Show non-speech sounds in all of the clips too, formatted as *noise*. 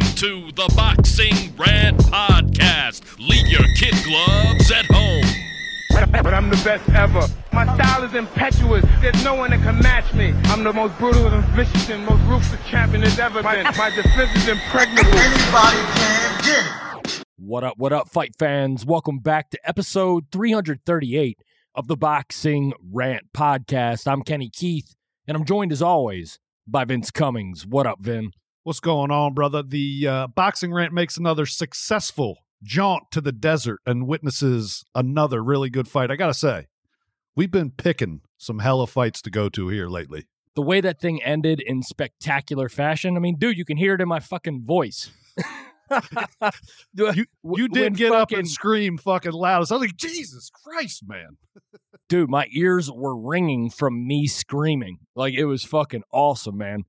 to the Boxing Rant Podcast. Leave your kid gloves at home. But I'm the best ever. My style is impetuous. There's no one that can match me. I'm the most brutal and vicious and most ruthless champion there's ever been. My defense is impregnable. Anybody can get it. What up, what up, fight fans? Welcome back to episode 338 of the Boxing Rant Podcast. I'm Kenny Keith, and I'm joined as always by Vince Cummings. What up, Vin? What's going on, brother? The uh, boxing rant makes another successful jaunt to the desert and witnesses another really good fight. I gotta say, we've been picking some hella fights to go to here lately. The way that thing ended in spectacular fashion. I mean, dude, you can hear it in my fucking voice. *laughs* You *laughs* you did get up and scream fucking loud. So I was like, Jesus Christ, man. dude, my ears were ringing from me screaming. Like it was fucking awesome, man.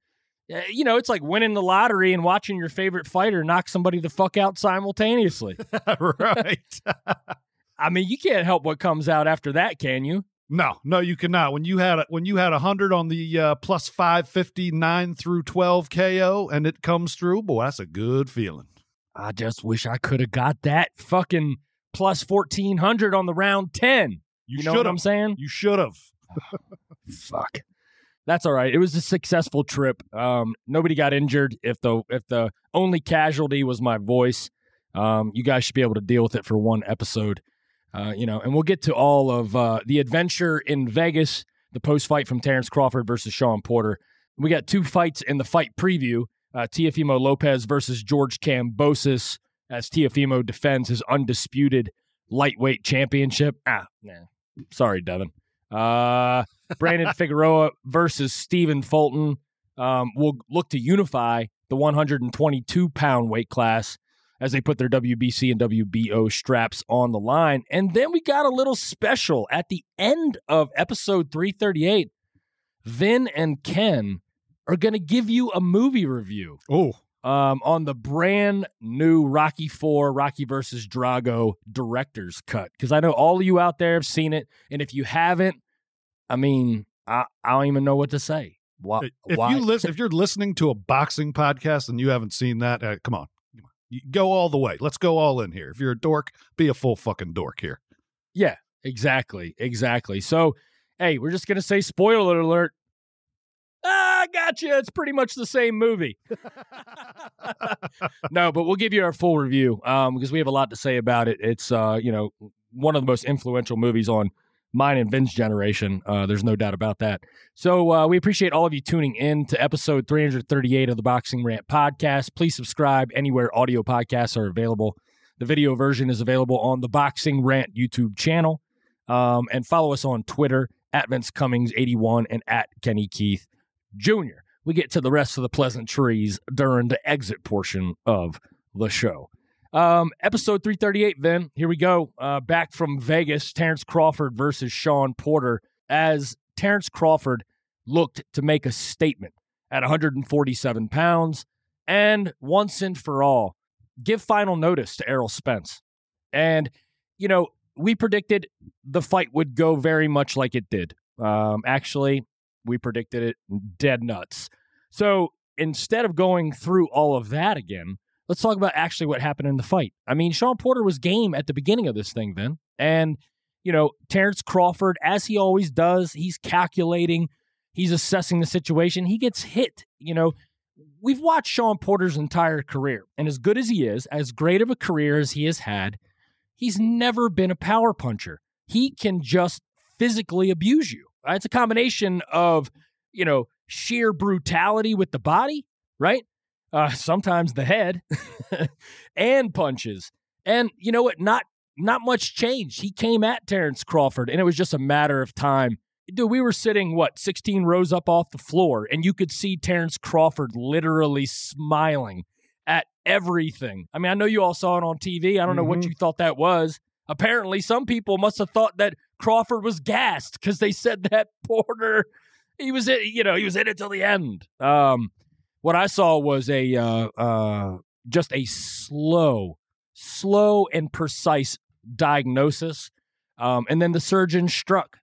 Uh, You know, it's like winning the lottery and watching your favorite fighter knock somebody the fuck out simultaneously. *laughs* right. *laughs* I mean, you can't help what comes out after that, can you? no, no, you cannot. When you had a, when you had a hundred on the uh, plus five fifty nine through twelve KO and it comes through, boy, that's a good feeling. I just wish I could have got that fucking plus 1400 on the round 10. You, know what I'm saying? You should have. *laughs* Fuck. That's all right. It was a successful trip. Um, nobody got injured. If the if the only casualty was my voice, um, you guys should be able to deal with it for one episode. Uh, you know, and we'll get to all of uh, the adventure in Vegas, the post fight from Terence Crawford versus Shawn Porter. We got two fights in the fight preview: uh, Teofimo Lopez versus George Kambosos, as Teofimo defends his undisputed lightweight championship. Ah, nah. Sorry, Devin. Uh, Brandon *laughs* Figueroa versus Stephen Fulton um, will look to unify the 122 pound weight class as they put their WBC and WBO straps on the line. And then we got a little special at the end of episode 338. Vin and Ken are going to give you a movie review Oh, um, on the brand new Rocky Four, Rocky versus Drago director's cut. Because I know all of you out there have seen it, and if you haven't, I mean, I, I don't even know what to say. Why? if why? you listen, if you're listening to a boxing podcast and you haven't seen that, uh, come on. You go all the way. Let's go all in here. If you're a dork, be a full fucking dork here. yeah, exactly, exactly. So, hey, we're just gonna say spoiler alert. Ah, gotcha. It's pretty much the same movie. *laughs* no, but we'll give you our full review um, because we have a lot to say about it. It's uh, you know one of the most influential movies on mine and Vin's generation. Uh, there's no doubt about that. So uh, we appreciate all of you tuning in to episode 338 of the Boxing Rant podcast. Please subscribe anywhere audio podcasts are available. The video version is available on the Boxing Rant YouTube channel, um, and follow us on Twitter at Vince Cummings 81 and at Kenny Keith Jr. We get to the rest of the pleasantries during the exit portion of the show. Um, episode 338, then. Here we go. Uh, back from Vegas, Terence Crawford versus Shawn Porter, as Terence Crawford looked to make a statement at 147 pounds and once and for all, give final notice to Errol Spence. And, you know, we predicted the fight would go very much like it did. Um, actually, we predicted it dead nuts. So instead of going through all of that again, let's talk about actually what happened in the fight. I mean, Shawn Porter was game at the beginning of this thing, then. And, you know, Terence Crawford, as he always does, he's calculating, he's assessing the situation. He gets hit. You know, we've watched Shawn Porter's entire career, and as good as he is, as great of a career as he has had, he's never been a power puncher. He can just physically abuse you. It's a combination of, you know, sheer brutality with the body, right? Uh, sometimes the head, *laughs* and punches. And you know what? Not not much changed. He came at Terence Crawford, and it was just a matter of time. Dude, we were sitting what 16 rows up off the floor, and you could see Terence Crawford literally smiling at everything. I mean, I know you all saw it on TV. I don't know what Mhm. you thought that was. Apparently, some people must have thought that Crawford was gassed because they said that *laughs* Porter, he was in, you know, he was in it till the end. Um, what I saw was a uh, uh, just a slow, slow and precise diagnosis, um, and then the surgeon struck.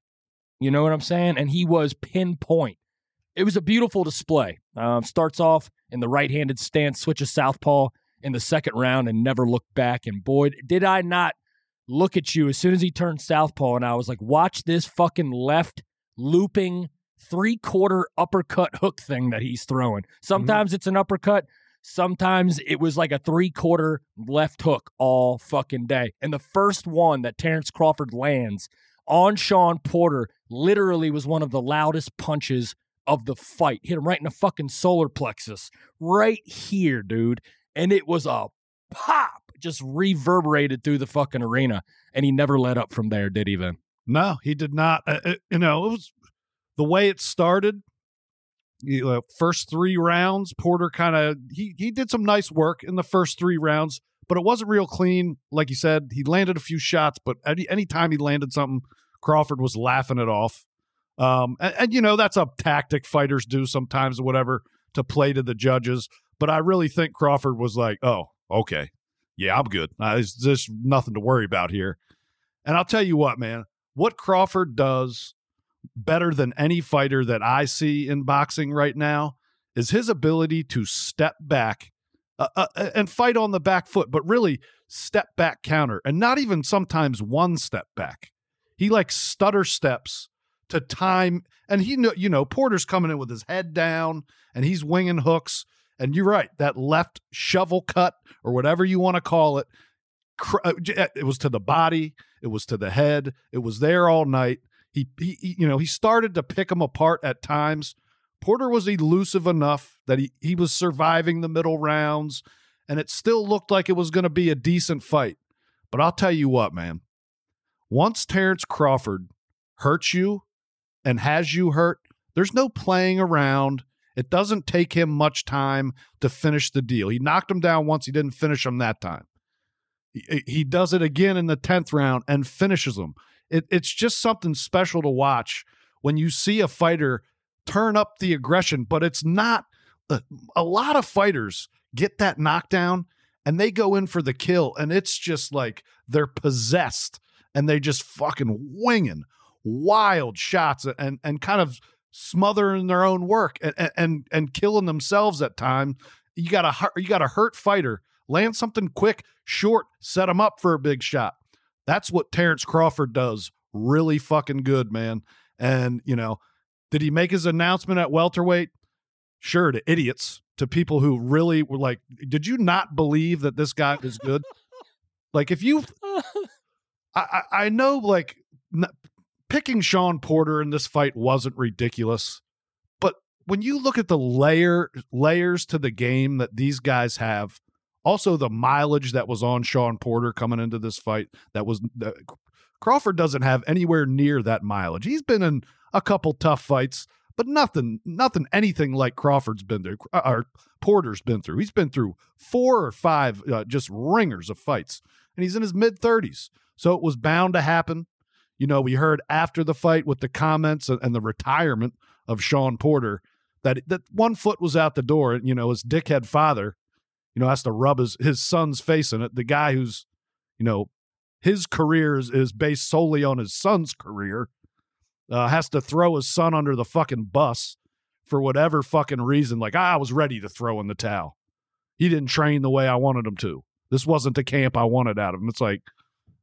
You know what I'm saying? And he was pinpoint. It was a beautiful display. Um, starts off in the right-handed stance, switches southpaw, in the second round and never looked back. And boy, did I not look at you as soon as he turned southpaw, and I was like, watch this fucking left looping three quarter uppercut hook thing that he's throwing. Sometimes it's an uppercut. Sometimes it was like a three quarter left hook all fucking day. And the first one that Terence Crawford lands on Shawn Porter literally was one of the loudest punches of the fight. Hit him right in the fucking solar plexus, right here, dude. And it was a pop, just reverberated through the fucking arena. And he never let up from there, did he, Vin? No, he did not. Uh, uh, you know, it was the way it started. You know, first three rounds, Porter kind of he he did some nice work in the first three rounds, but it wasn't real clean. Like you said, he landed a few shots, but any anytime he landed something, Crawford was laughing it off. Um, and, and you know that's a tactic fighters do sometimes, or whatever, to play to the judges. But I really think Crawford was like, "Oh, okay, yeah, I'm good. Uh, there's, there's nothing to worry about here." And I'll tell you what, man, what Crawford does better than any fighter that I see in boxing right now is his ability to step back uh, uh, and fight on the back foot, but really step back counter and not even sometimes one step back. He like stutter steps to time and he know you know Porter's coming in with his head down and he's winging hooks and you're right that left shovel cut or whatever you want to call it uh, it was to the body it was to the head it was there all night he, he, you know, he started to pick them apart at times. Porter was elusive enough that he, he was surviving the middle rounds, and it still looked like it was going to be a decent fight. But I'll tell you what, man. Once Terence Crawford hurts you and has you hurt, there's no playing around. It doesn't take him much time to finish the deal. He knocked him down once, he didn't finish him that time. He, he does it again in the 10th round and finishes him. It, it's just something special to watch when you see a fighter turn up the aggression, but it's not a, uh, a lot of fighters get that knockdown and they go in for the kill and it's just like they're possessed and they just fucking winging wild shots and and kind of smothering their own work and and and killing themselves at time. You got a you got a hurt fighter land something quick short set them up for a big shot that's what Terence Crawford does really fucking good, man. And, you know, did he make his announcement at welterweight? Sure, to idiots, to people who really were like, did you not believe that this guy is good? like, if you, I, I know, like, n- picking Shawn Porter in this fight wasn't ridiculous, but when you look at the layer layers to the game that these guys have, also, the mileage that was on Shawn Porter coming into this fight that was Crawford doesn't have anywhere near that mileage. He's been in a couple tough fights, but nothing, nothing, anything like Crawford's been through uh, or Porter's been through. He's been through four or five uh, just ringers of fights, and he's in his mid thirties, so it was bound to happen. You know, we heard after the fight with the comments and the retirement of Shawn Porter that that one foot was out the door, and you know his dickhead father you know, has to rub his, his son's face in it. The guy who's, you know, his career is, is based solely on his son's career, uh, has to throw his son under the fucking bus for whatever fucking reason. Like, I was ready to throw in the towel. He didn't train the way I wanted him to. This wasn't the camp I wanted out of him. It's like,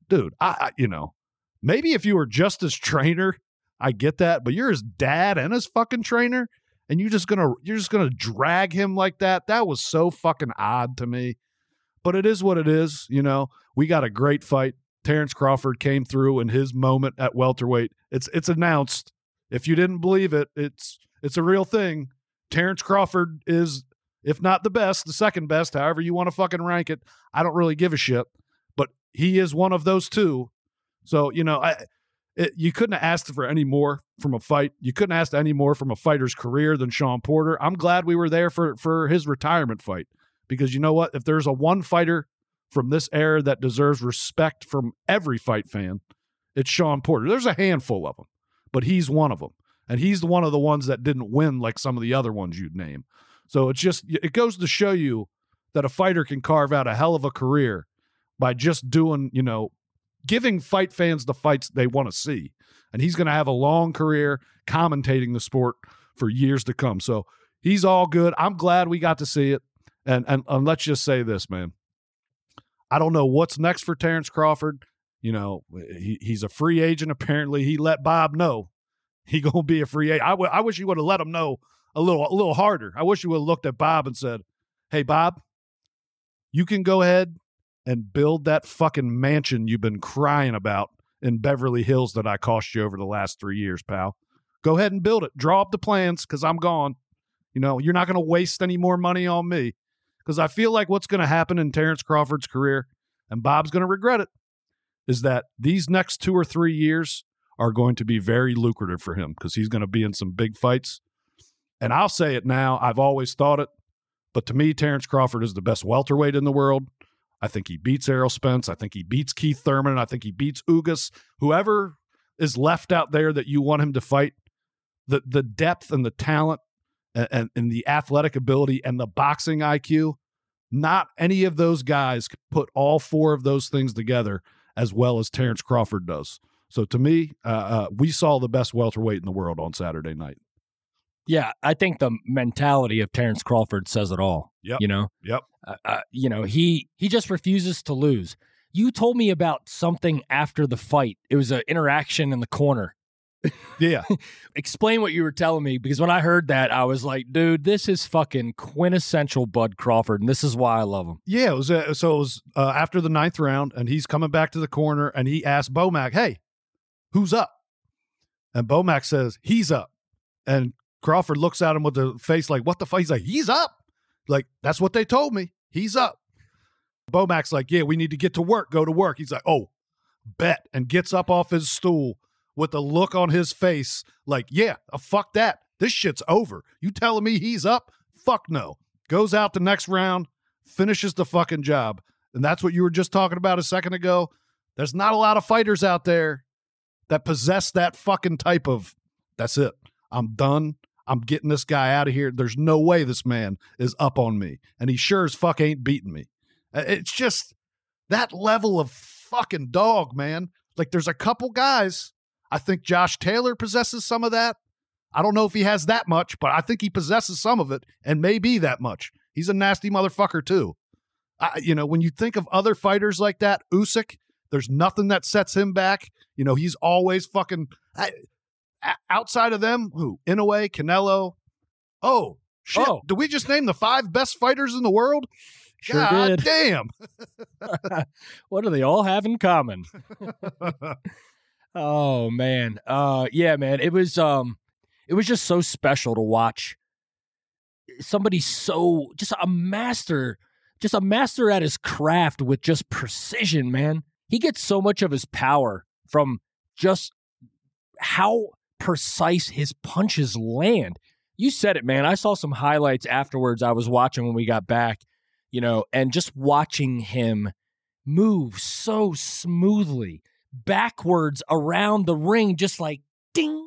dude, I, I you know, maybe if you were just his trainer, I get that, but you're his dad and his fucking trainer and you just gonna you're just gonna drag him like that? That was so fucking odd to me. But it is what it is you know? We got a great fight. Terence crawford came through in his moment at welterweight. It's it's announced. If you didn't believe it it's it's a real thing. Terence crawford is if not the best the second best however you want to fucking rank it. I don't really give a shit but he is one of those two. So you know i it, you couldn't have asked for any more from a fight. You couldn't ask any more from a fighter's career than Shawn Porter. I'm glad we were there for for his retirement fight because you know what? If there's a one fighter from this era that deserves respect from every fight fan, it's Shawn Porter. There's a handful of them, but he's one of them, and he's one of the ones that didn't win like some of the other ones you'd name. So it's just it goes to show you that a fighter can carve out a hell of a career by just doing you know giving fight fans the fights they want to see. And he's going to have a long career commentating the sport for years to come. So he's all good. I'm glad we got to see it. And, and and let's just say this, man. I don't know what's next for Terence Crawford. You know, he, he's a free agent. Apparently, he let Bob know he *laughs* gonna be a free agent. I, w- I wish you would have let him know a little a little harder. I wish you would have looked at Bob and said, "Hey, Bob, you can go ahead and build that fucking mansion you've been crying about in Beverly Hills that I cost you over the last three years, pal. Go ahead and build it. Draw up the plans because I'm gone. You know, you're not going to waste any more money on me because I feel like what's going to happen in Terence Crawford's career, and Bob's going to regret it, is that these next two or three years are going to be very lucrative for him because he's going to be in some big fights. And I'll say it now, I've always thought it, but to me, Terence Crawford is the best welterweight in the world. I think he beats Errol Spence. I think he beats Keith Thurman. I think he beats Ugas. Whoever is left out there that you want him to fight, the the depth and the talent and, and, and the athletic ability and the boxing IQ, not any of those guys put all four of those things together as well as Terence Crawford does. So to me, uh, uh, we saw the best welterweight in the world on Saturday night. Yeah, I think the mentality of Terence Crawford says it all. Yeah, You know, Yep. uh, uh, you know he he just refuses to lose. You told me about something after the fight. It was an interaction in the corner. Yeah. *laughs* Explain what you were telling me because when I heard that, I was like, dude, this is fucking quintessential Bud Crawford, and this is why I love him. Yeah, it was uh, so it was uh, after the ninth round, and he's coming back to the corner, and he asked Bomac, "Hey, who's up?" And Bomac says, "He's up." And Crawford looks at him with a face like, "What the fuck?" He's like, "He's up." Like that's what they told me. He's up. Bomac's like, "Yeah, we need to get to work. Go to work." He's like, "Oh, bet," and gets up off his stool with a look on his face like, "Yeah, uh, fuck that. This shit's over. You telling me he's up? Fuck no." Goes out the next round, finishes the fucking job. And that's what you were just talking about a second ago. There's not a lot of fighters out there that possess that fucking type of that's it. I'm done. I'm getting this guy out of here. There's no way this man is up on me. And he sure as fuck ain't beating me. It's just that level of fucking dog, man. Like there's a couple guys. I think Josh Taylor possesses some of that. I don't know if he has that much, but I think he possesses some of it and maybe that much. He's a nasty motherfucker too. I, you know, when you think of other fighters like that, Usyk, there's nothing that sets him back. You know, he's always fucking I, outside of them. Who? Inoue, Canelo. Oh shit! Oh. Did we just name the five best fighters in the world? Sure God did. damn! *laughs* *laughs* What do they all have in common? *laughs* oh man. Uh yeah, man. It was um it was just so special to watch somebody so just a master, just a master at his craft with just precision, man. He gets so much of his power from just how precise his punches land. You said it, man. I saw some highlights afterwards I was watching when we got back, you know, and just watching him move so smoothly backwards around the ring, just like ding,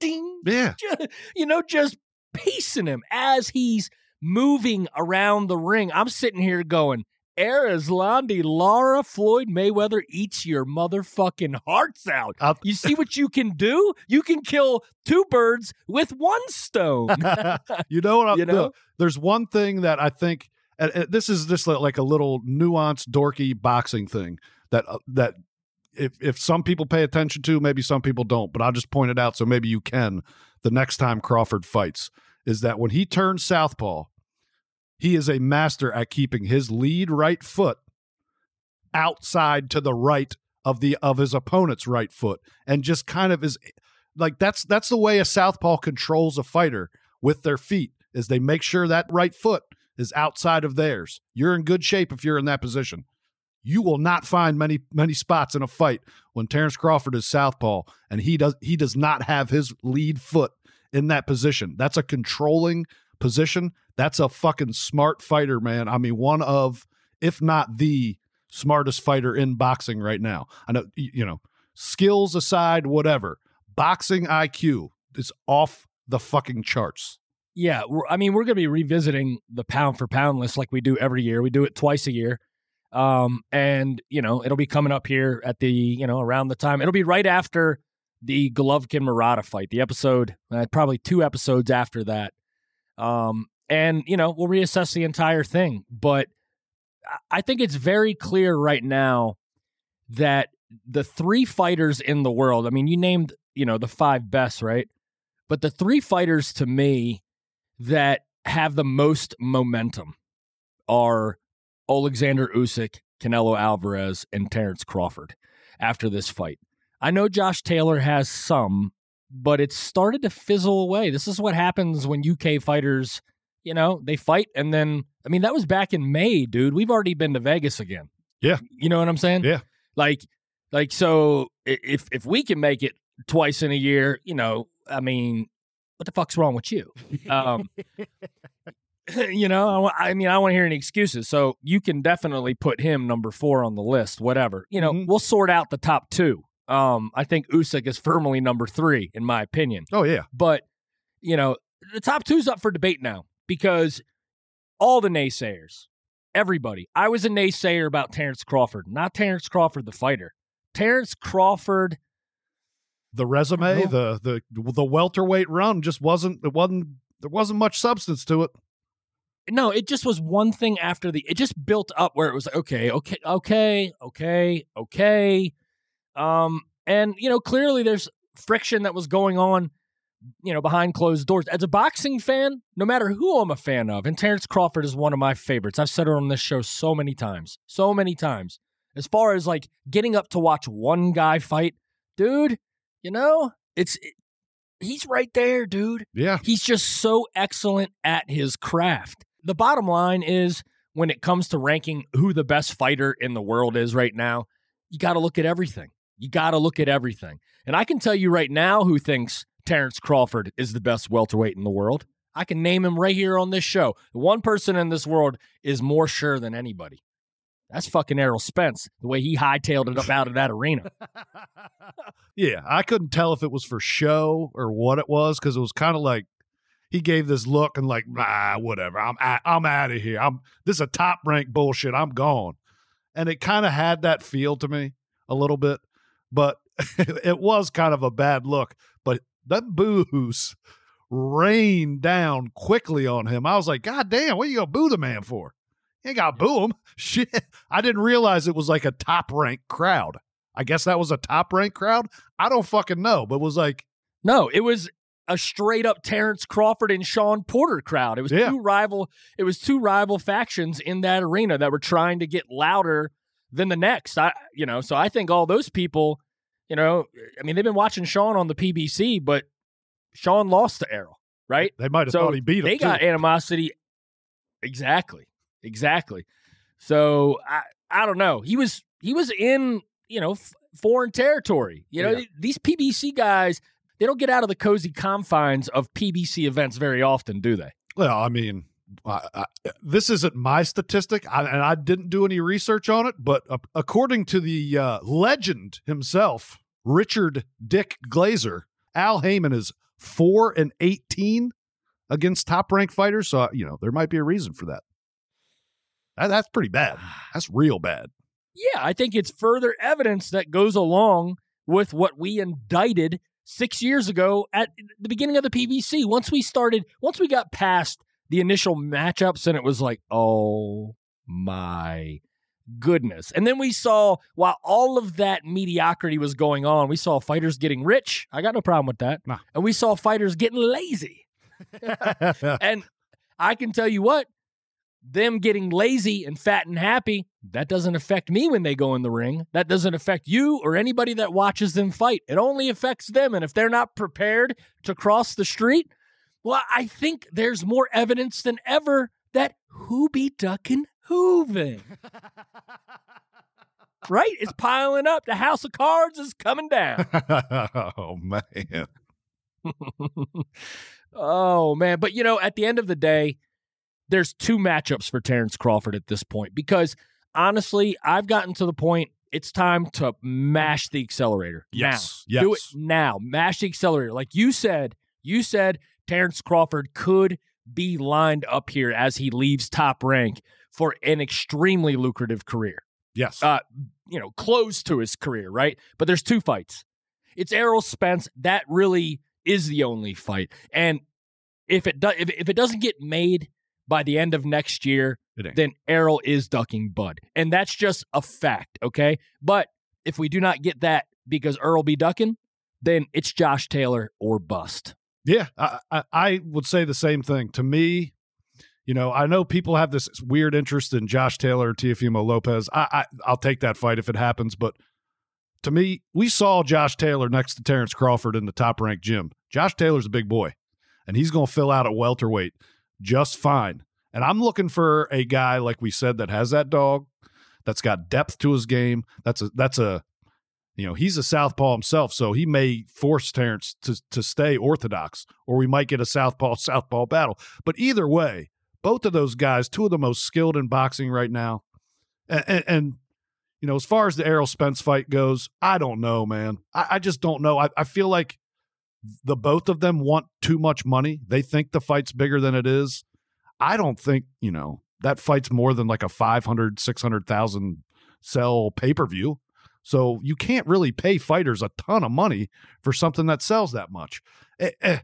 ding, yeah, ju- *laughs* you know, just pacing him as he's moving around the ring. I'm sitting here going, Erislandy Lara Floyd Mayweather eats your motherfucking hearts out. I'll- You see what you can do? You can kill two birds with one stone. *laughs* you know what? *laughs* I'm, You know? look, there's one thing that I think, and, and this is just like a little nuanced, dorky boxing thing that uh, that if if some people pay attention to, maybe some people don't. But I'll just point it out so maybe you can the next time Crawford fights. Is that when he turns southpaw, he is a master at keeping his lead right foot outside to the right of the of his opponent's right foot and just kind of is like that's that's the way a southpaw controls a fighter with their feet is they make sure that right foot is outside of theirs. You're in good shape if you're in that position. You will not find many many spots in a fight when Terence Crawford is southpaw and he does he does not have his lead foot in that position. That's a controlling position. That's a fucking smart fighter, man. I mean, one of if not the smartest fighter in boxing right now. I know you know, skills aside whatever. Boxing IQ is off the fucking charts. Yeah, I mean, we're going to be revisiting the pound for pound list like we do every year. We do it twice a year. Um, and, you know, it'll be coming up here at the, you know, around the time. It'll be right after the Golovkin Murata fight, the episode, uh, probably two episodes after that. Um, and you know we'll reassess the entire thing. But I- think it's very clear right now that the three fighters in the world. I mean, you named you know the five best, right? But the three fighters to me that have the most momentum are Alexander Usyk, Canelo Alvarez, and Terence Crawford after this fight. I know Josh Taylor has some, but it started to fizzle away. This is what happens when UK fighters, you know, they fight and then I mean that was back in May, dude. We've already been to Vegas again. Yeah. You know what I'm saying? Yeah. Like like so if if we can make it twice in a year, you know, I mean, what the fuck's wrong with you? Um *laughs* you know, I, I mean, I don't want to hear any excuses. So you can definitely put him number four on the list, whatever. You know, Mhm. we'll sort out the top two. Um, I think Usyk is firmly number three, in my opinion. Oh yeah. But, you know, the top two's up for debate now because all the naysayers, everybody, I was a naysayer about Terence Crawford, not Terence Crawford, the fighter. Terence Crawford, The resume, the the the welterweight run just wasn't it wasn't there wasn't much substance to it. no, it just was one thing after the. It just built up where it was like, okay, okay, okay, okay, okay, um, and you know, clearly there's friction that was going on, you know, behind closed doors. As a boxing fan, no matter who I'm a fan of, and Terence Crawford is one of my favorites. I've said it on this show so many times, so many times. As far as like getting up to watch one guy fight, dude, you know, it's. he's right there, dude. Yeah. He's just so excellent at his craft. The bottom line is when it comes to ranking who the best fighter in the world is right now, you got to look at everything. You got to look at everything. And I can tell you right now who thinks Terence Crawford is the best welterweight in the world. I can name him right here on this show. The one person in this world is more sure than anybody. That's fucking Errol Spence, the way he hightailed it up out of that arena. *laughs* Yeah, I couldn't tell if it was for show or what it was because it was kind of like he gave this look and like, ah, whatever. I'm i I'm out of here. I'm this is a top rank bullshit. I'm gone, and it kind of had that feel to me a little bit, but *laughs* it was kind of a bad look. But that boos rained down quickly on him. I was like, God damn, what are you gonna boo the man for? You ain't gotta boo him. *laughs* Shit, I didn't realize it was like a top rank crowd. I guess that was a top rank crowd. I don't fucking know, but it was like, No, it was a straight up Terence Crawford and Shawn Porter crowd. It was Yeah. two rival it was two rival factions in that arena that were trying to get louder than the next. I you know, so I think all those people, you know, I mean they've been watching Shawn on the PBC, but Shawn lost to Errol, right? they might have So thought he beat him. They too. got animosity. Exactly. Exactly. So I I don't know. He was he was in, you know, f- foreign territory. You know, Yeah. these PBC guys, they don't get out of the cozy confines of PBC events very often, do they? Well, I mean, I, I, this isn't my statistic, I, and I didn't do any research on it. But uh, according to the uh, legend himself, Richard Dick Glazer, Al Haymon is four and eighteen against top ranked fighters. So you know there might be a reason for that. That- that's pretty bad. *sighs* That's real bad. Yeah, I think it's further evidence that goes along with what we indicted six years ago at the beginning of the PBC. Once we started, once we got past the initial matchups, and it was like, oh my goodness. And then we saw, while all of that mediocrity was going on, we saw fighters getting rich. I got no problem with that. Nah. And we saw fighters getting lazy. *laughs* and I can tell you what, them getting lazy and fat and happy, that doesn't affect me when they go in the ring. That doesn't affect you or anybody that watches them fight. It only affects them. And if they're not prepared to cross the street, well, I think there's more evidence than ever that who be ducking hooving. *laughs* right? It's piling up. The house of cards is coming down. *laughs* oh man. *laughs* oh man, but you know, at the end of the day, there's two matchups for Terence Crawford at this point because honestly, I've gotten to the point it's time to mash the accelerator. Yes, Now. Do it now. Mash the accelerator. Like you said, you said Terence Crawford could be lined up here as he leaves top rank for an extremely lucrative career Yes. uh, you know, close to his career, right? But there's two fights. It's Errol Spence. That really is the only fight. And if it does, if, if it doesn't get made by the end of next year, then Errol is ducking Bud. And that's just a fact, okay? But if we do not get that because Earl be ducking, then it's Josh Taylor or bust. Yeah, I, I, would say the same thing. To me, you know, I know people have this weird interest in Josh Taylor, Teofimo Lopez. I, I I'll take that fight if it happens, but to me, we saw Josh Taylor next to Terence Crawford in the top ranked gym. Josh Taylor's a big boy, and he's going to fill out at welterweight just fine. And I'm looking for a guy like we said that has that dog, that's got depth to his game. That's a that's a you know he's a southpaw himself, so he may force Terrence to to stay orthodox, or we might get a southpaw *laughs* southpaw battle. But either way, both of those guys, two of the most skilled in boxing right now, and, and, and you know as far as the Errol Spence fight goes, I don't know, man. I, I just don't know. I, I feel like the both of them want too much money. They think the fight's bigger than it is. I don't think, you know, that fight's more than like a 500, 600,000 sell pay per view. So you can't really pay fighters a ton of money for something that sells that much. Eh, eh,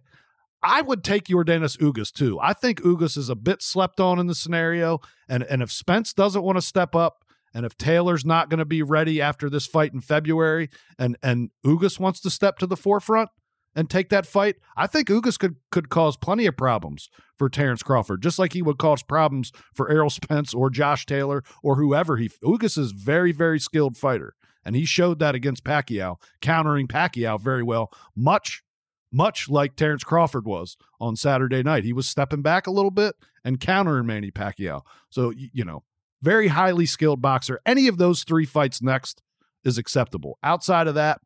I would take your Yordenis Ugas too. I think Ugas is a bit slept on in the scenario. And, and if Spence doesn't want to step up, and if Taylor's not going to be ready after this fight in February, and and Ugas wants to step to the forefront and take that fight, I think Ugas could could cause plenty of problems for Terence Crawford, just like he would cause problems for Errol Spence or Josh Taylor or whoever he. Ugas is very very skilled fighter, and he showed that against Pacquiao, countering Pacquiao very well, much much like Terence Crawford was on Saturday night. He was stepping back a little bit and countering Manny Pacquiao. So you know, very highly skilled boxer. Any of those three fights next is acceptable. Outside of that,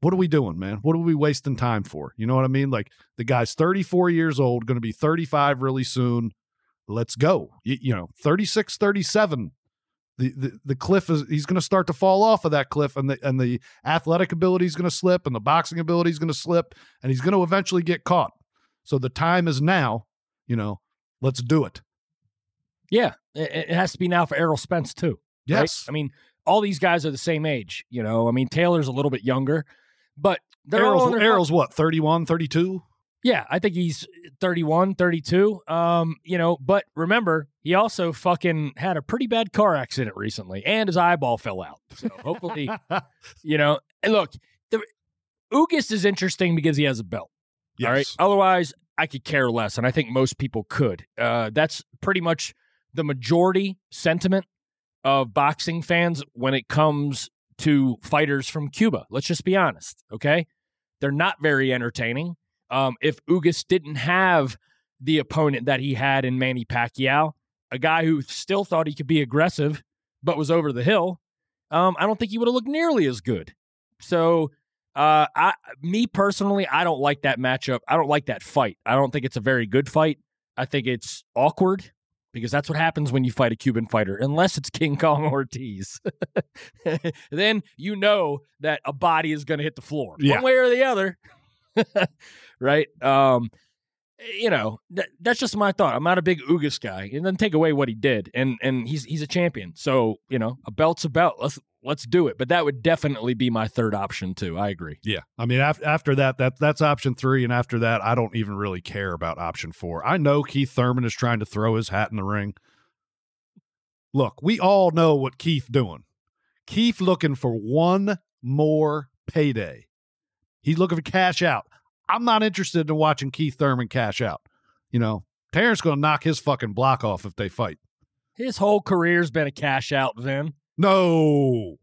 what are we doing, man? What are we wasting time for? You know what I mean? Like the guy's 34 years old, going to be 35 really soon. Let's go. You, you know, 36, 37. The, the the cliff is he's going to start to fall off of that cliff and the and the athletic ability is going to slip and the boxing ability is going to slip and he's going to eventually get caught. So the time is now, you know, let's do it. Yeah, it, it has to be now for Errol Spence too. right? Yes. I mean, all these guys are the same age. You know, I mean, Taylor's a little bit younger, but they're Errol's, Errol's what, 31, 32? Yeah, I think he's 31, 32. Um, you know, but remember, he also fucking had a pretty bad car accident recently and his eyeball fell out. So hopefully, *laughs* you know, and look, the Ugas is interesting because he has a belt. All right. Yes. Otherwise, I could care less, and I think most people could. Uh, that's pretty much the majority sentiment of boxing fans when it comes to fighters from Cuba. Let's just be honest, okay? They're not very entertaining. Um, if Ugas didn't have the opponent that he had in Manny Pacquiao, a guy who still thought he could be aggressive but was over the hill, um, I don't think he would have looked nearly as good. So uh, I, me personally, I don't like that matchup. I don't like that fight. I don't think it's a very good fight. I think it's awkward because that's what happens when you fight a Cuban fighter, unless it's *laughs* King Kong Ortiz. *laughs* then you know that a body is going to hit the floor, Yeah. one way or the other. *laughs* right? Um, you know, th- that's just my thought. I'm not a big Ugas guy. It doesn't take away what he did, and and he's he's a champion. So you know, a belt's a belt. Let's let's do it. But that would definitely be my third option too. I agree. Yeah, I mean, after after that, that that's option three, and after that, I don't even really care about option four. I know Keith Thurman is trying to throw his hat in the ring. Look, we all know what Keith doing. Keith looking for one more payday. He's looking for cash out. I'm not interested in watching Keith Thurman cash out. You know, Terence going to knock his fucking block off if they fight. His whole career's been a cash out. Then No.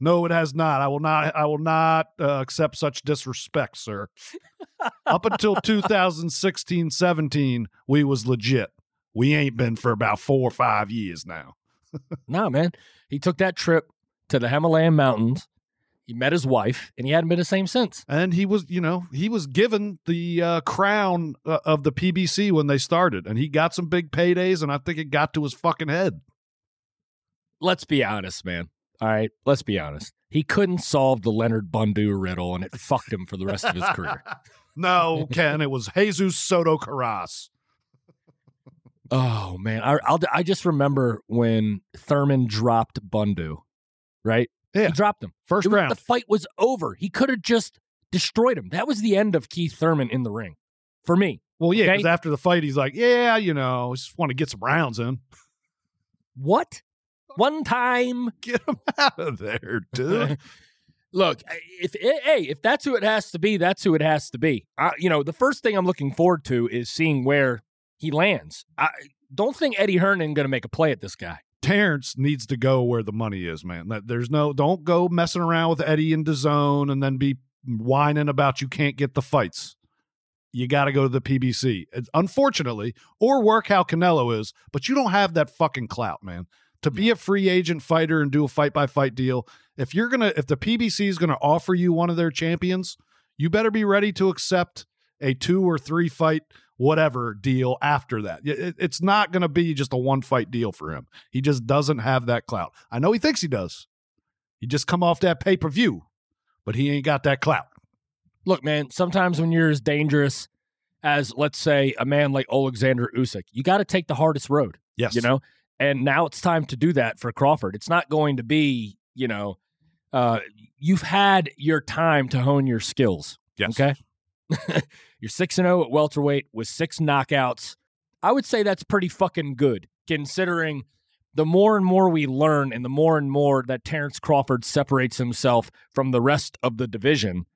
No, it has not. I will not I will not uh, accept such disrespect, sir. *laughs* Up until 2016, 17, we was legit. We ain't been for about 4 or 5 years now. *laughs* no man, he took that trip to the Himalayan mountains. He met his wife, and he hadn't been the same since. And he was, you know, he was given the uh, crown uh, of the PBC when they started and he got some big paydays and I think it got to his fucking head. Let's be honest, man. All right, let's be honest. He couldn't solve the Leonard Bundu riddle, and it fucked him for the rest of his career. *laughs* No, Ken, it was Jesus Soto Karass. Oh man, I I'll, I just remember when Thurman dropped Bundu, right? Yeah. He dropped him. First It round. The fight was over. He could have just destroyed him. That was the end of Keith Thurman in the ring. For me, Well, yeah, Okay. because after the fight, he's like, "Yeah, you know, I just want to get some rounds in. What? One time. *laughs* Get him out of there, dude." *laughs* Look, if eh, hey, if that's who it has to be, that's who it has to be. I, you know, the first thing I'm looking forward to is seeing where he lands. I don't think Eddie Hernan going to make a play at this guy. Terence needs to go where the money is, man. There's no don't go messing around with Eddie in the zone and then be whining about you can't get the fights. You got to go to the PBC, unfortunately, or work how Canelo is, but you don't have that fucking clout, man. To be a free agent fighter and do a fight by fight deal, if you're gonna, if the PBC is gonna offer you one of their champions, you better be ready to accept a two or three fight whatever deal after that. It- it- it's not gonna be just a one fight deal for him. He just doesn't have that clout. I know he thinks he does. He just come off that pay per view, but he ain't got that clout. Look, man, sometimes when you're as dangerous as, let's say, a man like Alexander Usyk, you got to take the hardest road. Yes, you know and now it's time to do that for crawford it's not going to be you know uh you've had your time to hone your skills Yes. okay *laughs* you're 6 and 0 at welterweight with six knockouts i would say that's pretty fucking good considering the more and more we learn and the more and more that Terence Crawford separates himself from the rest of the division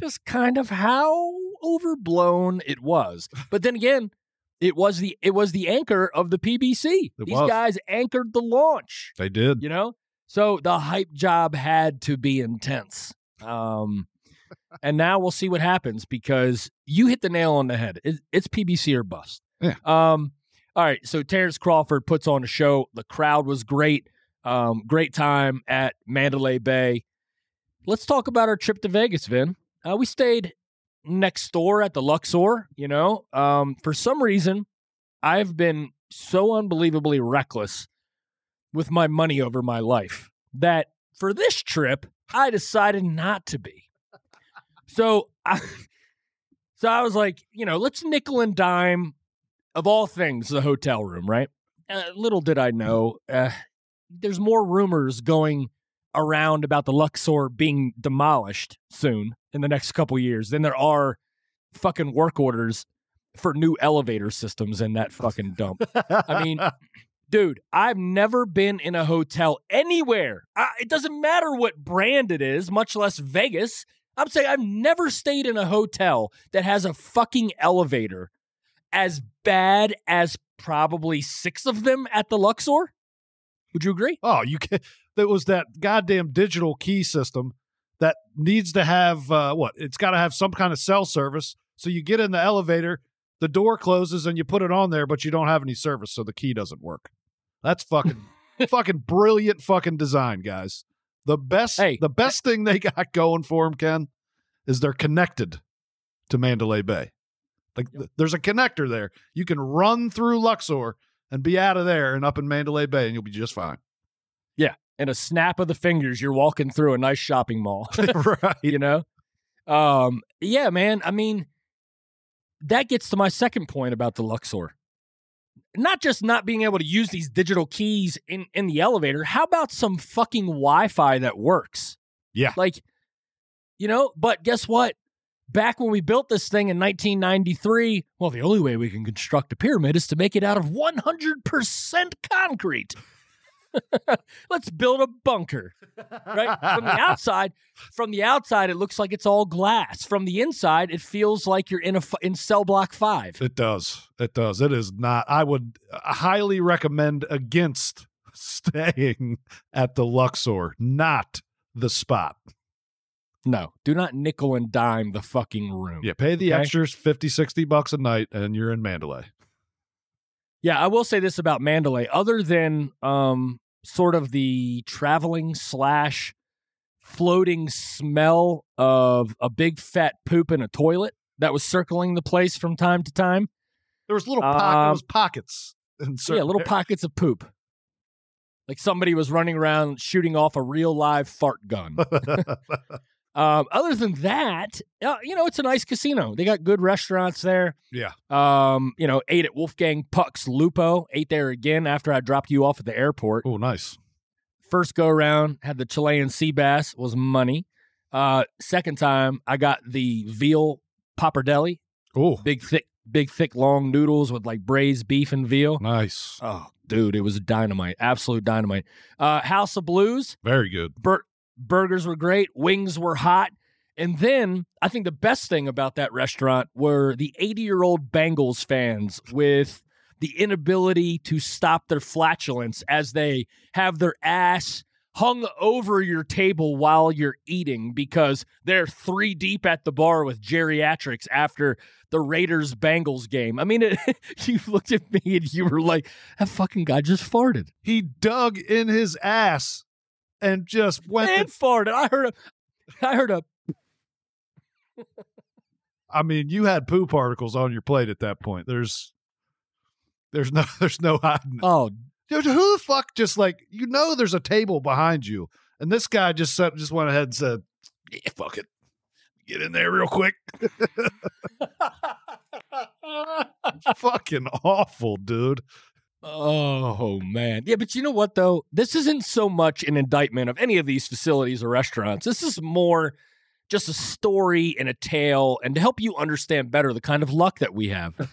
just kind of how overblown it was *laughs* but then again it was the it was the anchor of the PBC. It These was. guys anchored the launch, They did. you know? So the hype job had to be intense. Um and now we'll see what happens because you hit the nail on the head. It, it's PBC or bust. Yeah. Um all right, so Terence Crawford puts on a show. The crowd was great. Um great time at Mandalay Bay. Let's talk about our trip to Vegas, Vin. Uh, we stayed next door at the Luxor, you know. Um, for some reason, I've been so unbelievably reckless with my money over my life that for this trip, I decided not to be. So I so I was like, you know, let's nickel and dime of all things the hotel room, right? Uh, little did I know, uh, there's more rumors going around about the Luxor being demolished soon in the next couple years than there are fucking work orders for new elevator systems in that fucking dump. I mean, *laughs* dude, I've never been in a hotel anywhere. I, it doesn't matter what brand it is, much less Vegas. I'm saying I've never stayed in a hotel that has a fucking elevator as bad as probably six of them at the Luxor. Would you agree? Oh, you can. There was that goddamn digital key system that needs to have uh, what? It's got to have some kind of cell service. So you get in the elevator, the door closes, and you put it on there, but you don't have any service, so the key doesn't work. That's fucking, *laughs* fucking brilliant fucking design, guys. The best, Hey. the best thing they *laughs* got going for them, Ken, is they're connected to Mandalay Bay. Like th- there's a connector there. You can run through Luxor and be out of there and up in Mandalay Bay, and you'll be just fine. Yeah. In a snap of the fingers, you're walking through a nice shopping mall. *laughs* right. *laughs* you know um yeah man i mean that gets to my second point about the luxor not just not being able to use these digital keys in in the elevator how about some fucking wi-fi that works? Yeah. like you know but guess what? Back when we built this thing in 1993 well the only way we can construct a pyramid is to make it out of 100% concrete *laughs* let's build a bunker right from the outside from the outside it looks like it's all glass from the inside it feels like you're in a in cell block 5 It does. It does. It is not. I would uh, highly recommend against *laughs* staying at the Luxor, not the spot. no do not nickel and dime the fucking room Yeah, pay the Okay. extras 50, 60 bucks a night, and you're in Mandalay. Yeah, I will say this about Mandalay. Other than um, sort of the traveling slash floating smell of a big fat poop in a toilet that was circling the place from time to time. There was little po- Um, was pockets. Yeah, little pockets of poop. Like somebody was running around shooting off a real live fart gun. *laughs* *laughs* um, other than that, uh, you know, it's a nice casino. They got good restaurants there. yeah. Um, you know, ate at Wolfgang Puck's Lupo. Ate there again after I dropped you off at the airport. Oh, nice. First go around, had the Chilean sea bass, was money. Uh, second time, I got the veal pappardelle, Oh, big thick, big, thick, long noodles with like braised beef and veal. Nice. Oh, dude, it was dynamite. Absolute dynamite. Uh, House of Blues, Very good. bur- burgers were great, wings were hot. And then I think the best thing about that restaurant were the 80 year old Bengals fans with the inability to stop their flatulence as they have their ass hung over your table while you're eating because they're three deep at the bar with geriatrics after the Raiders Bengals game. I mean, it, *laughs* you looked at me and you were like, that fucking guy just farted. He dug in his ass and just went. And farted. I heard a, *laughs* I heard a I mean, you had poo particles on your plate at that point. There's, there's no, *laughs* there's no hiding. oh Dude, who the fuck just like you know? There's a table behind you, and this guy just said, just went ahead and said, "Yeah, fuck it, get in there real quick." *laughs* Fucking awful, dude. Oh man. Yeah, but you know what though? This isn't so much an indictment of any of these facilities or restaurants. This is more just a story and a tale and to help you understand better the kind of luck that we have. *laughs*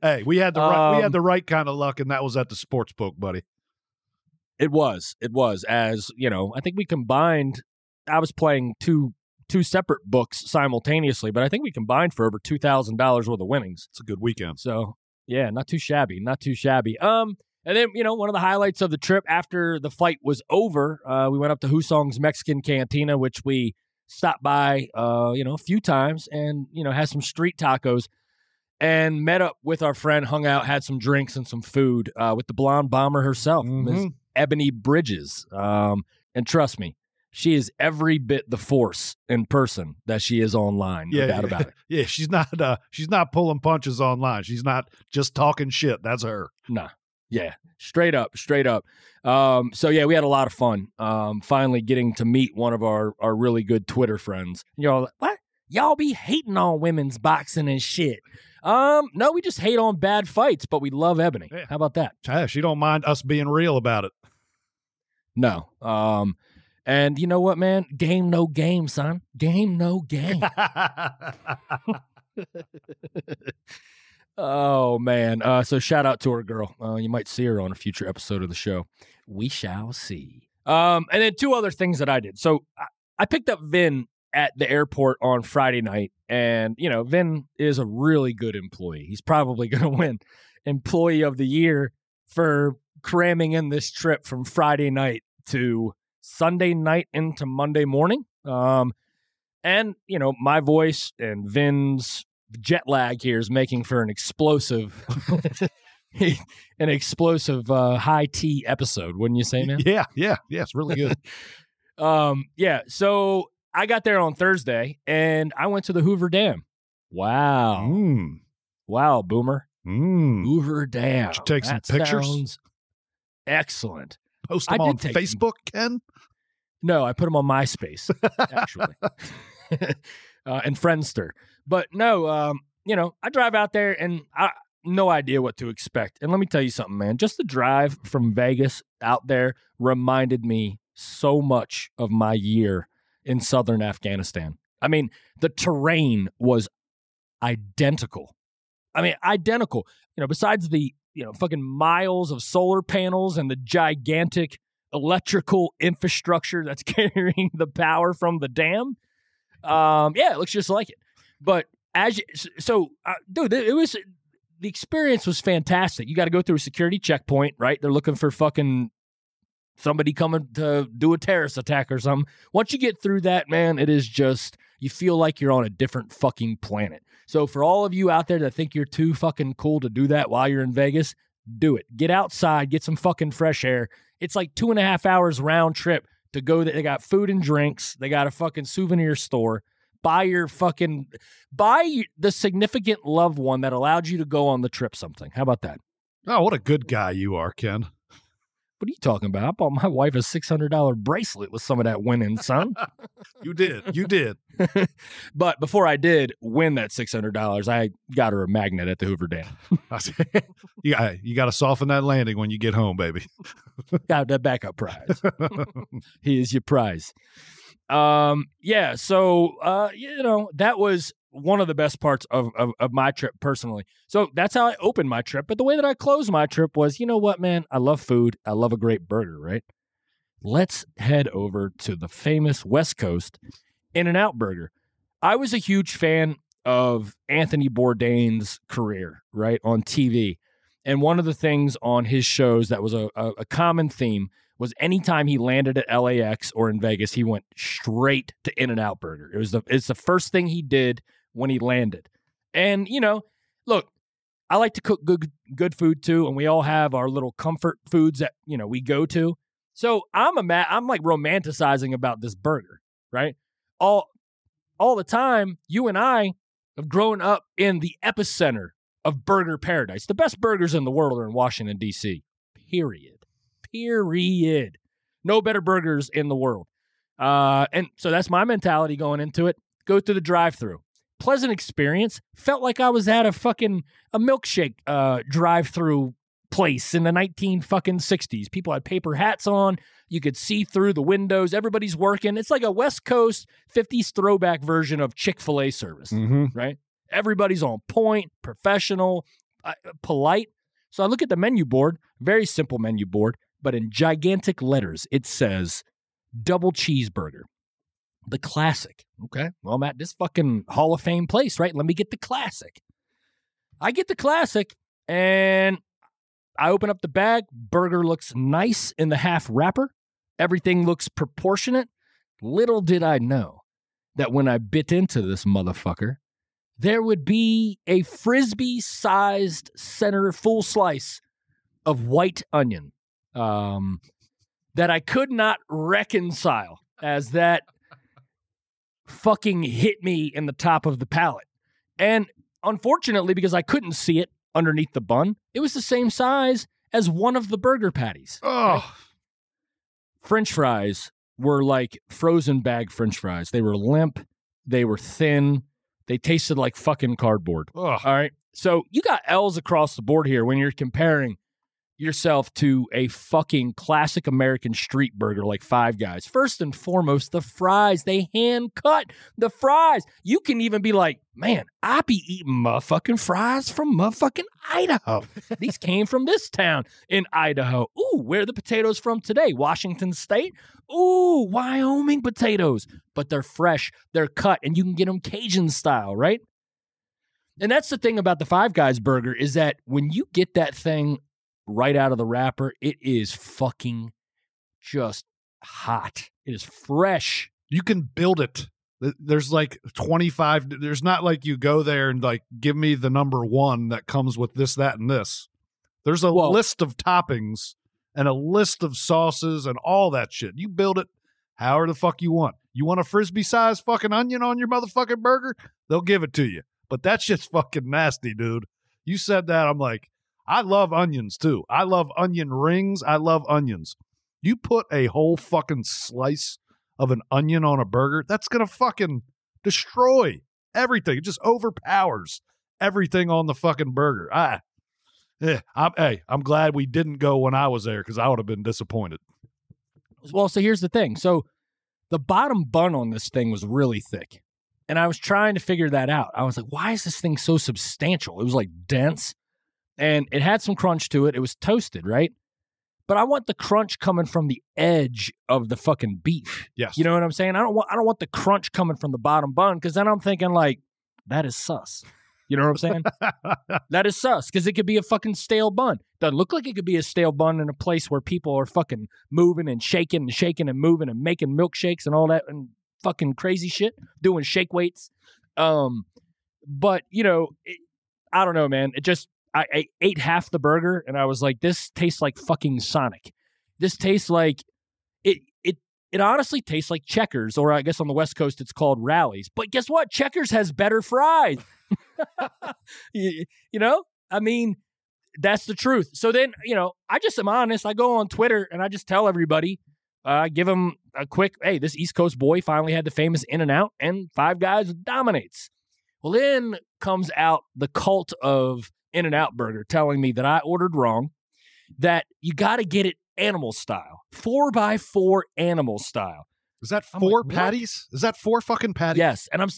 Hey, we had the right, we Um, had the right kind of luck, and that was at the sports book, buddy. It was. It was as, you know, I think we combined I was playing two two separate books simultaneously, but I think we combined for over $2,000 worth of winnings. It's a good weekend. So yeah, not too shabby, not too shabby. Um, and then you know one of the highlights of the trip after the fight was over, uh, we went up to Hussong's Mexican Cantina, which we stopped by, uh, you know, a few times, and you know had some street tacos, and met up with our friend, hung out, had some drinks and some food uh, with the blonde bomber herself, Ms. Mhm. Ebony Bridges. Um, and trust me, she is every bit the force in person that she is online. No Yeah, doubt yeah. about it. *laughs* Yeah, she's not uh she's not pulling punches online. She's not just talking shit. That's her. Nah. Yeah. Straight up, straight up. Um, so yeah, we had a lot of fun. Um, finally getting to meet one of our our really good Twitter friends. Y'all what? Y'all be hating on women's boxing and shit. Um, no, we just hate on bad fights, but we love Ebony. Yeah. How about that? Yeah, she don't mind us being real about it. No. Um, and you know what, man? Game no game, son. Game no game. *laughs* oh man. Uh, so shout out to our girl. Uh, you might see her on a future episode of the show. We shall see. Um, and then two other things that I did. So I, I picked up Vin at the airport on Friday night, and you know, Vin is a really good employee. He's probably *laughs* going to win Employee of the Year for cramming in this trip from Friday night to Sunday night into Monday morning. Um, and you know, my voice and Vin's jet lag here is making for an explosive, *laughs* *laughs* an explosive uh, high tea episode, wouldn't you say, man? yeah, yeah, yeah. It's really good. *laughs* Um, yeah. So I got there on Thursday, and I went to the Hoover Dam. Wow, mm, wow, Boomer, mm. Hoover Dam. Did you take some pictures? Excellent. Post them did on take some. Facebook, Ken. No, I put them on MySpace *laughs* actually, *laughs* uh, and Friendster. But no, um, you know, I drive out there and I no idea what to expect. And let me tell you something, man. Just the drive from Vegas out there reminded me so much of my year in southern Afghanistan. I mean, the terrain was identical. I mean, identical. You know, besides the you know fucking miles of solar panels and the gigantic electrical infrastructure that's *laughs* carrying the power from the dam. Um, yeah, it looks just like it. But as you, so, uh, dude, it was the experience was fantastic. You got to go through a security checkpoint, right? They're looking for fucking somebody coming to do a terrorist attack or something. Once you get through that, man, it is just you feel like you're on a different fucking planet. So for all of you out there that think you're too fucking cool to do that while you're in Vegas, do it. Get outside, get some fucking fresh air. It's like two and a half hours round trip to go there. They got food and drinks. They got a fucking souvenir store. Buy your fucking buy the significant loved one that allowed you to go on the trip something. How about that? Oh, what a good guy you are, Ken. What are you talking about? I bought my wife a six hundred dollar bracelet with some of that winning, son. *laughs* You did. You did. *laughs* but before I did win that six hundred dollars, I got her a magnet at the Hoover Dam. *laughs* You got you got to soften that landing when you get home, baby. Got that backup prize. He is your prize. Um, yeah. So, uh, you know, that was one of the best parts of, of of my trip personally. So that's how I opened my trip. But the way that I closed my trip was, you know what, man? I love food. I love a great burger, right? Let's head over to the famous West Coast In and Out Burger. I was a huge fan of Anthony Bourdain's career, right, on TV. And one of the things on his shows that was a, a, a common theme was anytime he landed at LAX or in Vegas, he went straight to In and Out Burger. It was the it's the first thing he did when he landed. And you know, look, I like to cook good good food too, and we all have our little comfort foods that you know we go to. So I'm a ma- I'm like romanticizing about this burger, right? All all the time, you and I have grown up in the epicenter of burger paradise. The best burgers in the world are in Washington D.C. Period. Period. No better burgers in the world. Uh, and so that's my mentality going into it. Go through the drive-through. Pleasant experience. Felt like I was at a fucking a milkshake uh, drive-through place in the 19 fucking 60s. People had paper hats on. You could see through the windows. Everybody's working. It's like a West Coast 50s throwback version of Chick-fil-A service, Mm-hmm. right? Everybody's on point, professional, uh, polite. So I look at the menu board, very simple menu board, but in gigantic letters it says double cheeseburger. The classic. Okay. Well, I'm at this fucking Hall of Fame place, right? Let me get the classic. I get the classic and I open up the bag. Burger looks nice in the half wrapper. Everything looks proportionate. Little did I know that when I bit into this motherfucker, there would be a frisbee sized center full slice of white onion um, that I could not reconcile as that fucking hit me in the top of the palate. And unfortunately, because I couldn't see it underneath the bun, it was the same size as one of the burger patties. Oh, French fries were like frozen bag French fries. They were limp, they were thin, they tasted like fucking cardboard. All right. So you got L's across the board here when you're comparing yourself to a fucking classic American street burger like Five Guys. First and foremost, the fries. They hand cut the fries. You can even be like, man, I be eating motherfucking fries from motherfucking Idaho. *laughs* These came from this town in Idaho. Ooh, where are the potatoes from today? Washington State? Ooh, Wyoming potatoes. But they're fresh, they're cut, and you can get them Cajun style, right? And that's the thing about the Five Guys burger is that when you get that thing right out of the wrapper, it is fucking just hot. It is fresh. you can build it. There's like 25. There's not like you go there and like give me the number one that comes with this, that, and this. There's a list of toppings and a list of sauces and all that shit. You build it however the fuck you want. You want a frisbee size fucking onion on your motherfucking burger? They'll give it to you. But that shit's fucking nasty, dude. You said that. I'm like, I love onions too. I love onion rings. I love onions. You put a whole fucking slice of an onion on a burger, that's gonna fucking destroy everything. It just overpowers everything on the fucking burger. Ah, yeah. I'm, hey, I'm glad we didn't go when I was there because I would have been disappointed. Well, so here's the thing. So the bottom bun on this thing was really thick. And I was trying to figure that out. I was like, why is this thing so substantial? It was like dense and it had some crunch to it. It was toasted, right? But I want the crunch coming from the edge of the fucking beef. Yes, You know what I'm saying? I don't want I don't want the crunch coming from the bottom bun because then I'm thinking like that is sus. You know what I'm saying? *laughs* that is sus because it could be a fucking stale bun. Doesn't look like it could be a stale bun in a place where people are fucking moving and shaking and shaking and moving and making milkshakes and all that and fucking crazy shit, doing shake weights. Um, but you know, it, I don't know, man. It just I, I ate half the burger and I was like, this tastes like fucking Sonic. This tastes like it. It it honestly tastes like Checkers, or I guess on the West Coast it's called Rally's. But guess what? Checkers has better fries. *laughs* *laughs* you, you know, I mean, that's the truth. So then, you know, I just am honest. I go on Twitter and I just tell everybody, uh, give them a quick, hey, this East Coast boy finally had the famous In and Out, and Five Guys dominates. Well, then comes out the cult of In and Out Burger telling me that I ordered wrong, that you got to get it animal style, four by four animal style. is that I'm like, four patties? Is that four fucking patties? Yes, and I'm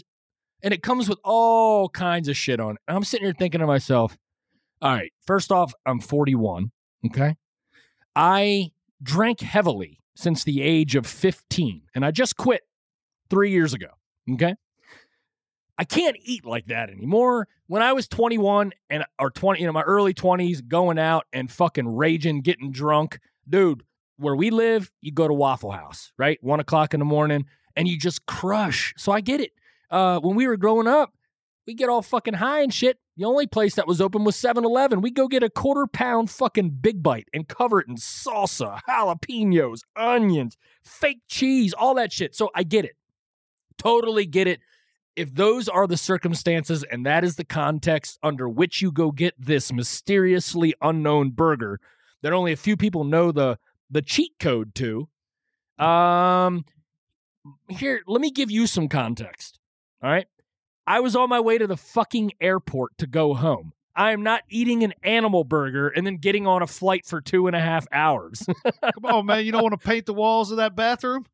and it comes with all kinds of shit on it. And I'm sitting here thinking to myself, all right, first off, I'm 41. Okay. I drank heavily since the age of 15, and I just quit three years ago. Okay. I can't eat like that anymore. When I was 21 and or 20, you know, my early 20s, going out and fucking raging, getting drunk, dude. Where we live, you go to Waffle House, right? One o'clock in the morning, and you just crush. So I get it. Uh, when we were growing up, we get all fucking high and shit. The only place that was open was 7 Eleven. We go get a quarter pound fucking big bite and cover it in salsa, jalapenos, onions, fake cheese, all that shit. So I get it. Totally get it. If those are the circumstances and that is the context under which you go get this mysteriously unknown burger that only a few people know the the cheat code to, um, here, let me give you some context. All right. I was on my way to the fucking airport to go home. I am not eating an animal burger and then getting on a flight for two and a half hours. Come on, man. You don't want to paint the walls of that bathroom?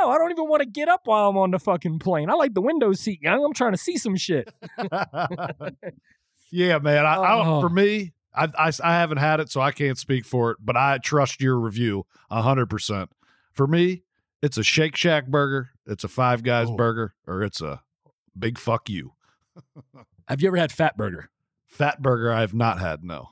No, I don't even want to get up while I'm on the fucking plane. I like the window seat. young. I'm trying to see some shit. *laughs* *laughs* yeah, man. I, I Oh. for me, I, I I haven't had it, so I can't speak for it. But I trust your review hundred percent. For me, it's a Shake Shack burger, it's a Five Guys Oh. burger, or it's a big fuck you. *laughs* Have you ever had Fat Burger? Fat burger, I have not had. No.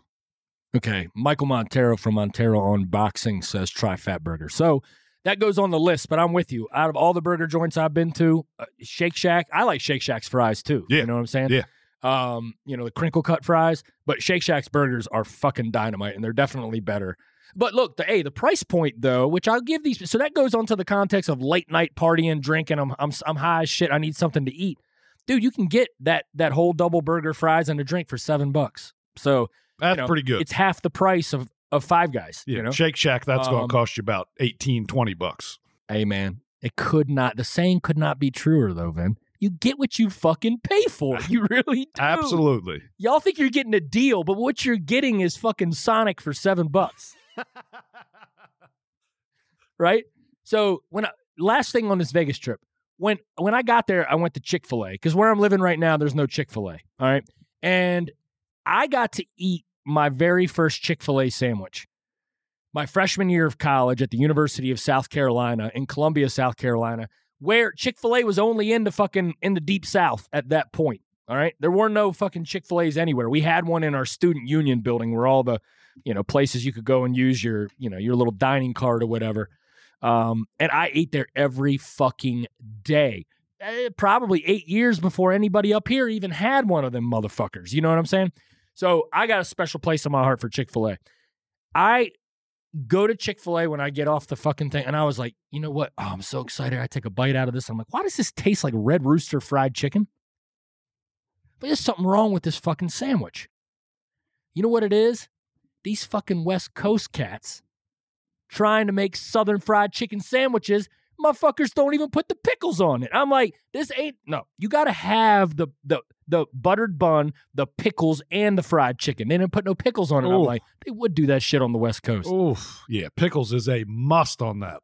Okay, Michael Montero from Montero on Boxing says try Fat Burger. So that goes on the list, but I'm with you. Out of all the burger joints I've been to, uh, Shake Shack, I like Shake Shack's fries too. Yeah. You know what I'm saying? Yeah. Um, you know, the crinkle cut fries, but Shake Shack's burgers are fucking dynamite and they're definitely better. But look, the hey, the price point though, which I'll give these so that goes onto the context of late night partying, drinking. I'm I'm I'm high as shit. I need something to eat. Dude, you can get that that whole double burger fries and a drink for seven bucks. So That's know, pretty good. it's half the price of of five guys. yeah, You know, Shake Shack, that's going Um, to cost you about 18, 20 bucks. hey man, it could not. The saying could not be truer though, Vin. You get what you fucking pay for. *laughs* You really do. Absolutely. Y'all think you're getting a deal, but what you're getting is fucking Sonic for seven bucks, *laughs* right? So when I, last thing on this Vegas trip, when when I got there, I went to Chick Fil A because where I'm living right now, there's no Chick Fil A. All right, and I got to eat my very first Chick Fil A sandwich. My freshman year of college at the University of South Carolina in Columbia, South Carolina, where Chick Fil A was only in the fucking in the deep South at that point. All right, there were no fucking Chick Fil A's anywhere. We had one in our student union building, where all the you know places you could go and use your you know your little dining card or whatever. Um, and I ate there every fucking day. Eh, probably eight years before anybody up here even had one of them motherfuckers. You know what I'm saying? So I got a special place in my heart for Chick Fil A. I go to Chick Fil A when I get off the fucking thing, and I was like, you know what? Oh, I'm so excited. I take a bite out of this. I'm like, why does this taste like Red Rooster fried chicken? But there's something wrong with this fucking sandwich. You know what it is? These fucking West Coast cats trying to make Southern fried chicken sandwiches. Motherfuckers don't even put the pickles on it. I'm like, this ain't no. You got to have the the the buttered bun, the pickles, and the fried chicken. They didn't put no pickles on it. I'm like, they would do that shit on the West Coast. Oof. Yeah, pickles is a must on that.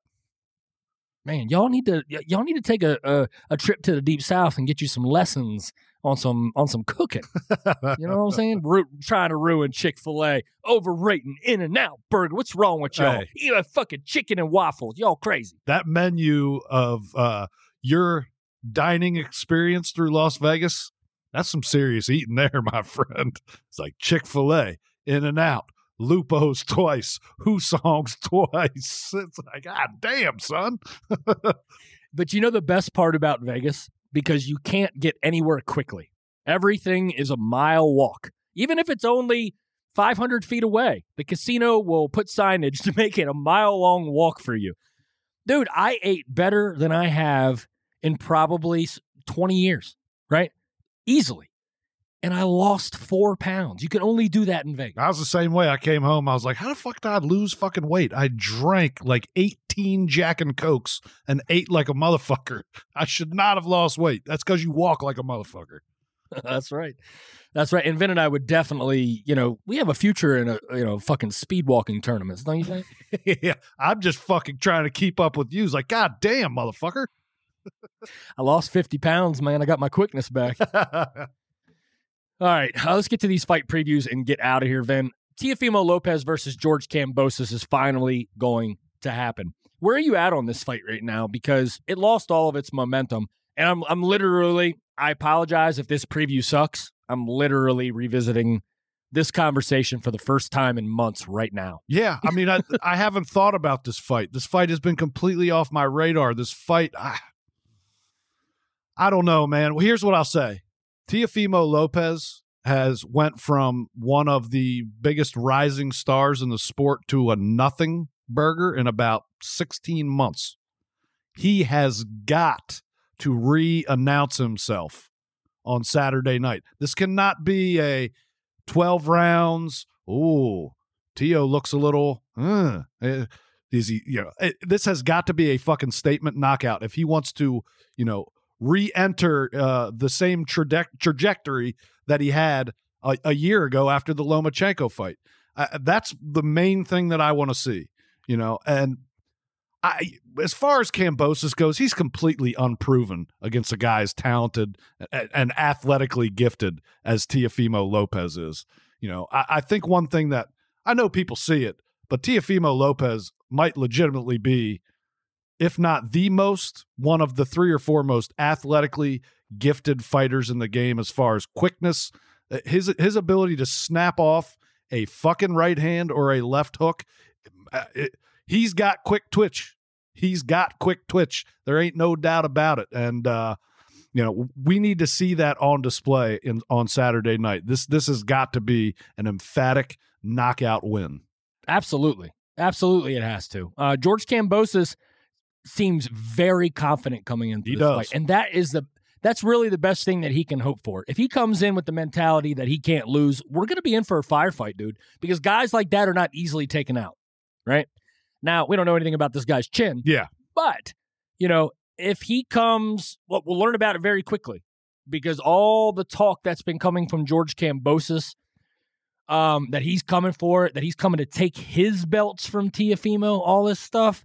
Man, y'all need to y- y'all need to take a, a a trip to the deep south and get you some lessons on some on some cooking. You know what I'm saying? Ru- trying to ruin Chick Fil A, overrating In and Out Burger. What's wrong with y'all? Hey. Eat a fucking chicken and waffles. Y'all crazy. that menu of uh your dining experience through Las Vegas, that's some serious eating there, *laughs* my friend. It's like Chick fil A, In and Out, Lupo's twice, Hussong's *laughs* twice. It's like, God damn, son. *laughs* But you know the best part about Vegas? Because you can't get anywhere quickly. Everything is a mile walk. Even if it's only 500 feet away, the casino will put signage *laughs* to make it a mile long walk for you. Dude, I ate better than I have in probably 20 years, right? Easily. And I lost four pounds. You can only do that in Vegas. I was the same way. I came home. I was like, how the fuck did I lose fucking weight? I drank like 18 Jack and Cokes and ate like a motherfucker. I should not have lost weight. That's because you walk like a motherfucker. *laughs* That's right. That's right. And Vin and I would definitely, you know, we have a future in a, you know, fucking speed walking tournaments, don't you think? *laughs* yeah, I'm just fucking trying to keep up with you. It's like, God damn, motherfucker. *laughs* I lost 50 pounds, man. I got my quickness back. All right, uh, let's get to these fight previews and get out of here, Then Teofimo Lopez versus George Kambosos is finally going to happen. Where are you at on this fight right now? Because it lost all of its momentum. And I'm, I'm literally, I apologize if this preview sucks. I'm literally revisiting this conversation for the first time in months right now. Yeah, I mean, I *laughs* I haven't thought about this fight. This fight has been completely off my radar. This fight, I, I don't know, man. Well, here's what I'll say: Teofimo Lopez has went from one of the biggest rising stars in the sport to a nothing burger in about 16 months. He has got to re-announce himself on Saturday night. This cannot be a 12 rounds. Ooh, Tio looks a little, uh, is he, you know, it, this has got to be a fucking statement knockout if he wants to, you know, re enter uh, the same traje- trajectory that he had a, a, year ago after the Lomachenko fight. Uh, that's the main thing that I want to see, you know, and I, as far as Kambosos goes, he's completely unproven against a guy as talented and, and athletically gifted as Teofimo Lopez is. You know, I, I, think one thing that I know people see it, but Teofimo Lopez might legitimately be, if not the most, one of the three or four most athletically gifted fighters in the game as far as quickness. Uh, his his ability to snap off a fucking right hand or a left hook. Uh, it, he's got quick twitch. He's got quick twitch. There ain't no doubt about it. And uh, you know, we need to see that on display in on Saturday night. This this has got to be an emphatic knockout win. Absolutely. Absolutely it has to. Uh, George Kambosos seems very confident coming into he this does. fight. And that is the that's really the best thing that he can hope for. If he comes in with the mentality that he can't lose, we're going to be in for a firefight, dude, because guys like that are not easily taken out, right? Now, we don't know anything about this guy's chin. Yeah. But, you know, if he comes, well, we'll learn about it very quickly because all the talk that's been coming from George Kambosos, um, that he's coming for it, that he's coming to take his belts from Teofimo, all this stuff,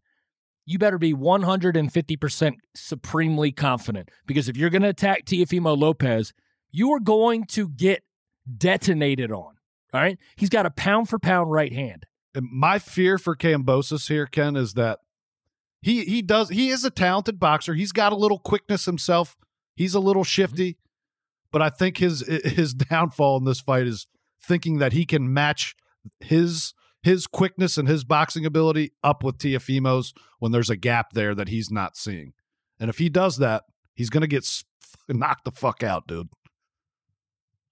you better be 150% supremely confident because if you're going to attack Teofimo Lopez, you are going to get detonated on. All right. He's got a pound for pound right hand my fear for Kambosos here, Ken, is that he he does he is a talented boxer. He's got a little quickness himself. He's a little mm-hmm. shifty, but I think his *laughs* his downfall in this fight is thinking that he can match his his quickness and his boxing ability up with Teofimo's when there's a gap there that he's not seeing. And if he does that, he's going to get knocked the fuck out, dude.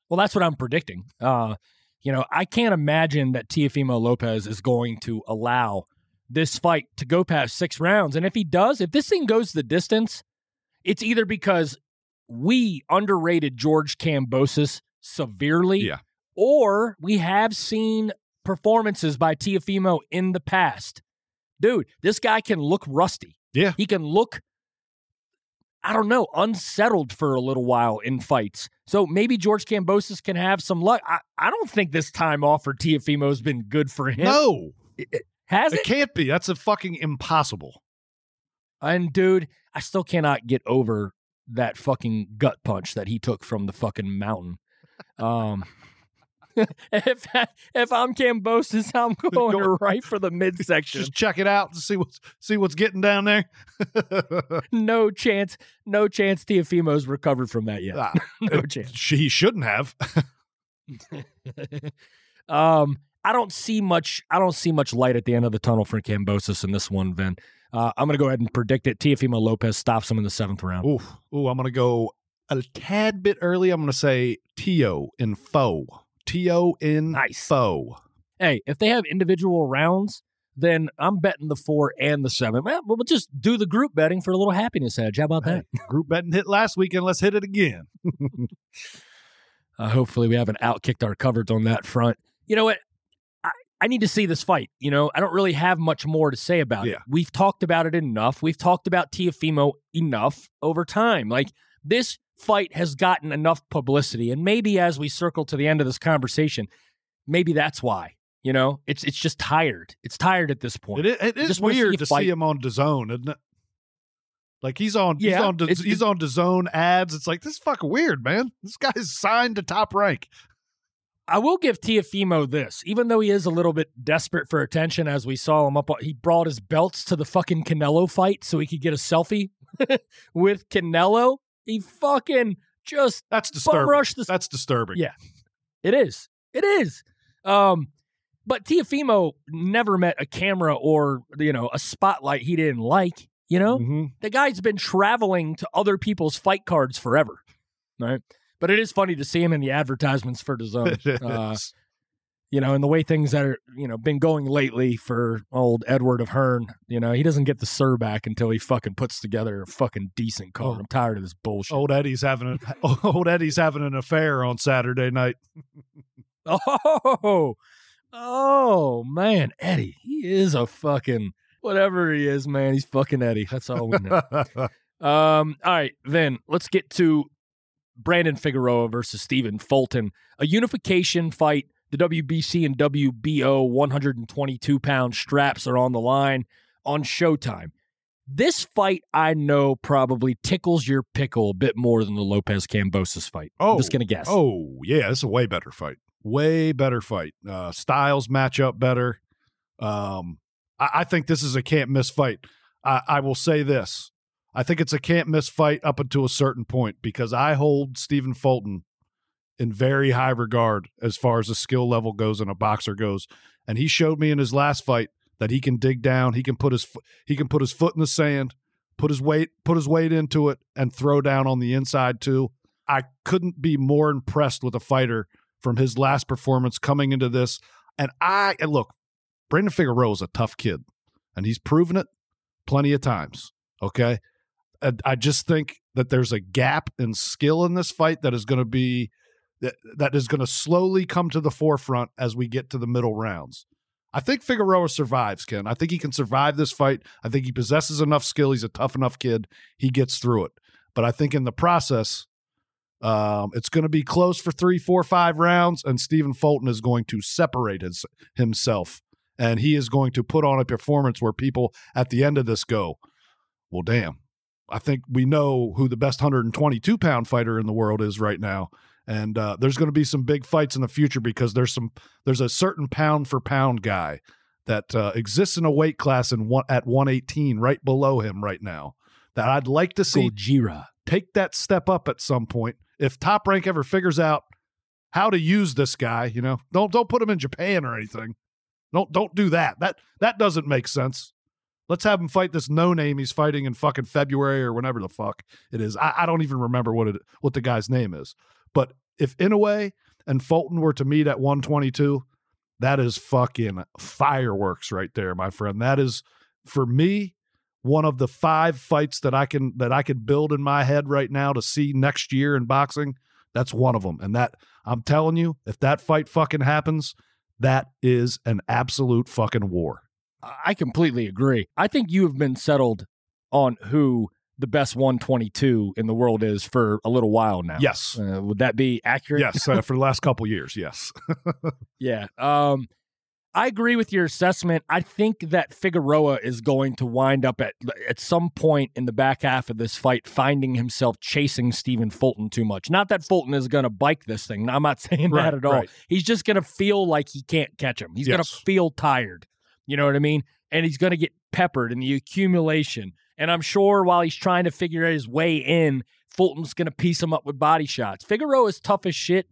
Well, that's what I'm predicting. Uh, you know, I can't imagine that Teofimo Lopez is going to allow this fight to go past six rounds. And if he does, if this thing goes the distance, it's either because we underrated George Kambosos severely, yeah. or we have seen performances by Teofimo in the past. Dude, this guy can look rusty. Yeah. He can look I don't know, unsettled for a little while in fights. So maybe George Kambosos can have some luck. I, I don't think this time off for Teofimo has been good for him. No. It, it, has it? It can't be. That's a fucking impossible. And dude, I still cannot get over that fucking gut punch that he took from the fucking mountain. Um *laughs* if if I'm Kambosos, I'm *laughs* going Go, right for the midsection. Just check it out to see what's see what's getting down there. *laughs* no chance, no chance. Teofimo's recovered from that yet. Ah, no chance. He shouldn't have. um, I don't see much. I don't see much light at the end of the tunnel for Kambosos in this one, Vin. Uh, I'm going to go ahead and predict it. Teofimo Lopez stops him in the seventh round. Ooh, ooh, I'm going to go a tad bit early. I'm going to say Tio in foe. T O N nice. foe. Hey, if they have individual rounds, then I'm betting the four and the seven. Well, we'll just do the group betting for a little happiness edge. How about that? *laughs* group betting hit last weekend. Let's hit it again. *laughs* uh, hopefully, we haven't outkicked our coverage on that front. You know what? I, I need to see this fight. You know, I don't really have much more to say about yeah. it. We've talked about it enough. We've talked about Teofimo enough over time. Like this fight has gotten enough publicity. And maybe as we circle to the end of this conversation, maybe that's why. You know, it's it's just tired. It's tired at this point. It is, it is weird see to fight. see him on DAZN, isn't it? Like he's on, Yeah, he's on, the- it's- he's on DAZN ads. It's like this is fucking weird, man. This guy's signed to top rank. I will give Teofimo this, even though he is a little bit desperate for attention, as we saw him up. He brought his belts to the fucking Canelo fight so he could get a selfie *laughs* with Canelo. He fucking just That's disturbing. rushed the. That's disturbing. Yeah. It is. It is. Um, but Teofimo never met a camera or you know a spotlight he didn't like. You know, Mhm. the guy's been traveling to other people's fight cards forever, right? But it is funny to see him in the advertisements for zone. *laughs* Uh. You know, and the way things that are, you know, been going lately for old Edward of Hearn, you know, he doesn't get the sir back until he fucking puts together a fucking decent card. Oh. I'm tired of this bullshit. Old Eddie's having a, *laughs* *laughs* old Eddie's having an affair on Saturday night. *laughs* Oh, oh man, Eddie, he is a fucking whatever he is, man. He's fucking Eddie. That's all we know. um, all right, then let's get to Brandon Figueroa versus Stephen Fulton, a unification fight. The WBC and WBO 122 pound straps are on the line on Showtime. This fight, I know, probably tickles your pickle a bit more than the Lopez Kambosos fight. I'm just Oh, gonna guess. oh yeah, it's a way better fight. Way better fight. Uh, styles match up better. Um, I, I think this is a can't miss fight. I, I will say this. I think it's a can't miss fight up until a certain point because I hold Stephen Fulton in very high regard as far as the skill level goes and a boxer goes. And he showed me in his last fight that he can dig down. He can put his he can put his foot in the sand, put his weight put his weight into it, and throw down on the inside too. I couldn't be more impressed with a fighter from his last performance coming into this. And I and look, Brandon Figueroa is a tough kid, and he's proven it plenty of times. Okay, and I just think that there's a gap in skill in this fight that is going to be that is going to slowly come to the forefront as we get to the middle rounds. I think Figueroa survives, Ken. I think he can survive this fight. I think he possesses enough skill. He's a tough enough kid. He gets through it. But I think in the process, um, it's going to be close for three, four, five rounds, and Stephen Fulton is going to separate his, himself, and he is going to put on a performance where people at the end of this go, "Well, damn, I think we know who the best 122 pound fighter in the world is right now." And uh, there's going to be some big fights in the future because there's some there's a certain pound for pound guy that uh, exists in a weight class in one, at 118 right below him right now that I'd like to see Gojira. take that step up at some point. If Top Rank ever figures out how to use this guy, you know, don't don't put him in Japan or anything. Don't don't do that. That that doesn't make sense. Let's have him fight this no name he's fighting in fucking February or whenever the fuck it is. I, I don't even remember what it what the guy's name is. But if Inoue and Fulton were to meet at 122, that is fucking fireworks right there, my friend. That is for me one of the five fights that I can that I could build in my head right now to see next year in boxing. That's one of them. And that I'm telling you, if that fight fucking happens, that is an absolute fucking war. I completely agree. I think you have been settled on who the best 122 in the world is for a little while now. Yes. Uh, would that be accurate? Yes, uh, for the last couple years, yes. *laughs* Yeah. Um, I agree with your assessment. I think that Figueroa is going to wind up at at some point in the back half of this fight finding himself chasing Stephen Fulton too much. Not that Fulton is going to bike this thing. I'm not *laughs* saying Right, that at all. right. He's just going to feel like he can't catch him. He's going to feel tired. You know what I mean? And he's going to get peppered in the accumulation. And I'm sure while he's trying to figure out his way in, Fulton's going to piece him up with body shots. Figueroa is tough as shit.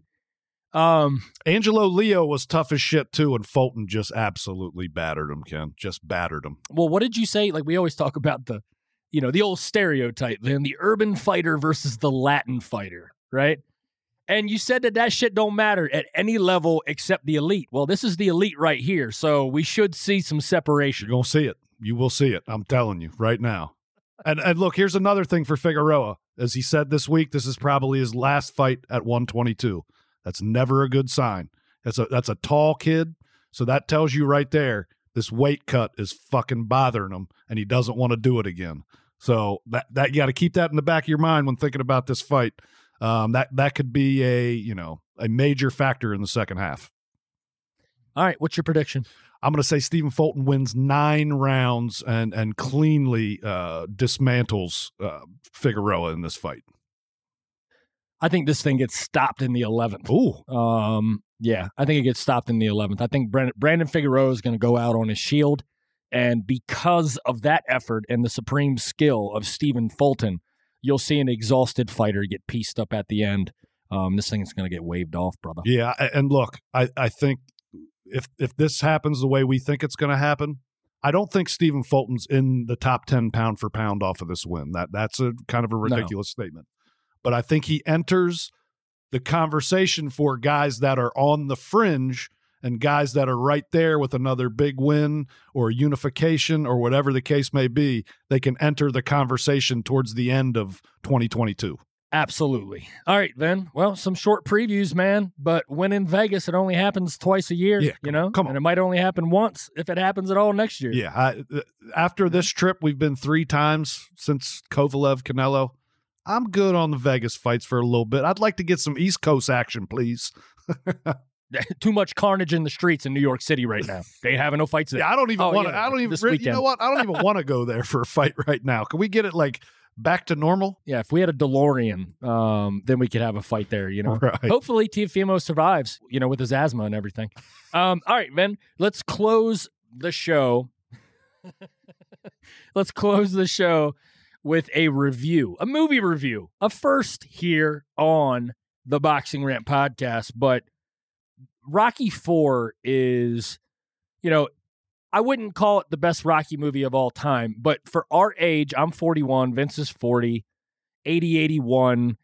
Um, Angelo Leo was tough as shit too, and Fulton just absolutely battered him, Ken. Just battered him. well, what did you say? Like we always talk about the, you know, the old stereotype, then the urban fighter versus the Latin fighter, right? And you said that that shit don't matter at any level except the elite. Well, this is the elite right here, so we should see some separation. You're gonna see it. You will see it. I'm telling you right now. And and look, here's another thing for Figueroa. As he said this week, this is probably his last fight at 122. That's never a good sign. That's a that's a tall kid, so that tells you right there this weight cut is fucking bothering him, and he doesn't want to do it again. So that that you got to keep that in the back of your mind when thinking about this fight. Um, that that could be a you know a major factor in the second half. All right, what's your prediction? I'm going to say Stephen Fulton wins nine rounds and and cleanly uh, dismantles uh, Figueroa in this fight. I think this thing gets stopped in the 11th. Ooh, Um, yeah, I think it gets stopped in the 11th. I think Brandon, Brandon Figueroa is going to go out on his shield. And because of that effort and the supreme skill of Stephen Fulton, you'll see an exhausted fighter get pieced up at the end. Um, this thing is going to get waved off, brother. yeah. And look, I I think if if this happens the way we think it's going to happen, I don't think Stephen Fulton's in the top ten pound for pound off of this win. That that's a kind of a ridiculous statement. But I think he enters the conversation for guys that are on the fringe and guys that are right there with another big win or unification or whatever the case may be, they can enter the conversation towards the end of 2022. Absolutely. All right, then. Well, some short previews, man. But when in Vegas, it only happens twice a year. Yeah, you know, come on. and it might only happen once if it happens at all next year. Yeah. I, after this trip, we've been three times since Kovalev Canelo. I'm good on the Vegas fights for a little bit. I'd like to get some East Coast action, please. *laughs* *laughs* Too much carnage in the streets in New York City right now. They ain't having no fights there. Yeah, I don't even Oh, want to. yeah, I don't even. You know what? I don't even want to go there for a fight right now. Can we get it like back to normal? Yeah, if we had a DeLorean, um, then we could have a fight there. You know, *laughs* Right. hopefully Teofimo survives. You know, with his asthma and everything. Um, all right, Vin, let's close the show. *laughs* let's close the show with a review, a movie review, a first here on the Boxing Rant podcast. But Rocky Four is, you know, I wouldn't call it the best Rocky movie of all time, but for our age, I'm 41, Vince is 40, 80, 81,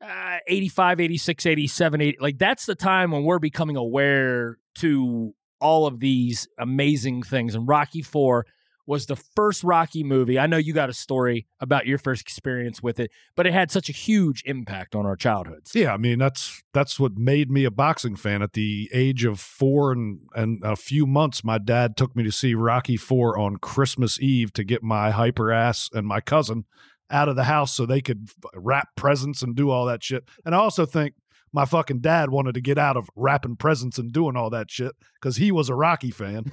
uh, 85, 86, 87, 80. Like that's the time when we're becoming aware to all of these amazing things. And Rocky 4 was the first Rocky movie. I know you got a story about your first experience with it, but it had such a huge impact on our childhoods. Yeah, I mean that's that's what made me a boxing fan. At the age of four and and a few months, my dad took me to see Rocky Four on Christmas Eve to get my hyper ass and my cousin out of the house so they could wrap presents and do all that shit. And I also think my fucking dad wanted to get out of wrapping presents and doing all that shit because he was a Rocky fan.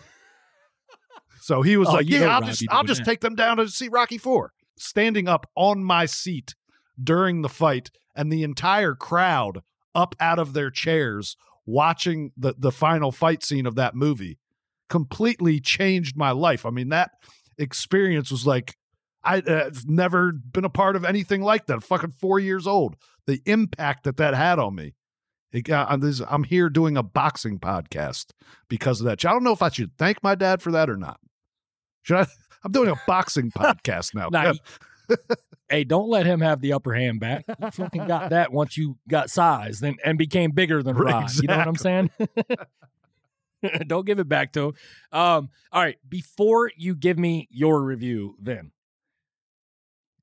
So he was Oh, like, "Yeah, I'll Robbie just I'll just that. take them down to see Rocky Four. Standing up on my seat during the fight and the entire crowd up out of their chairs watching the the final fight scene of that movie completely changed my life. I mean that experience was like I, uh, I've never been a part of anything like that. Fucking 4 years old. The impact that that had on me. It got- I'm, this, I'm here doing a boxing podcast because of that. I don't know if I should thank my dad for that or not. Should I? *laughs* I'm doing a boxing podcast now. *laughs* Nah, *laughs* hey, don't let him have the upper hand back. You fucking got that once you got size and, and became bigger than Rod. You know what I'm saying? don't give it back to him. Um, all right, before you give me your review, then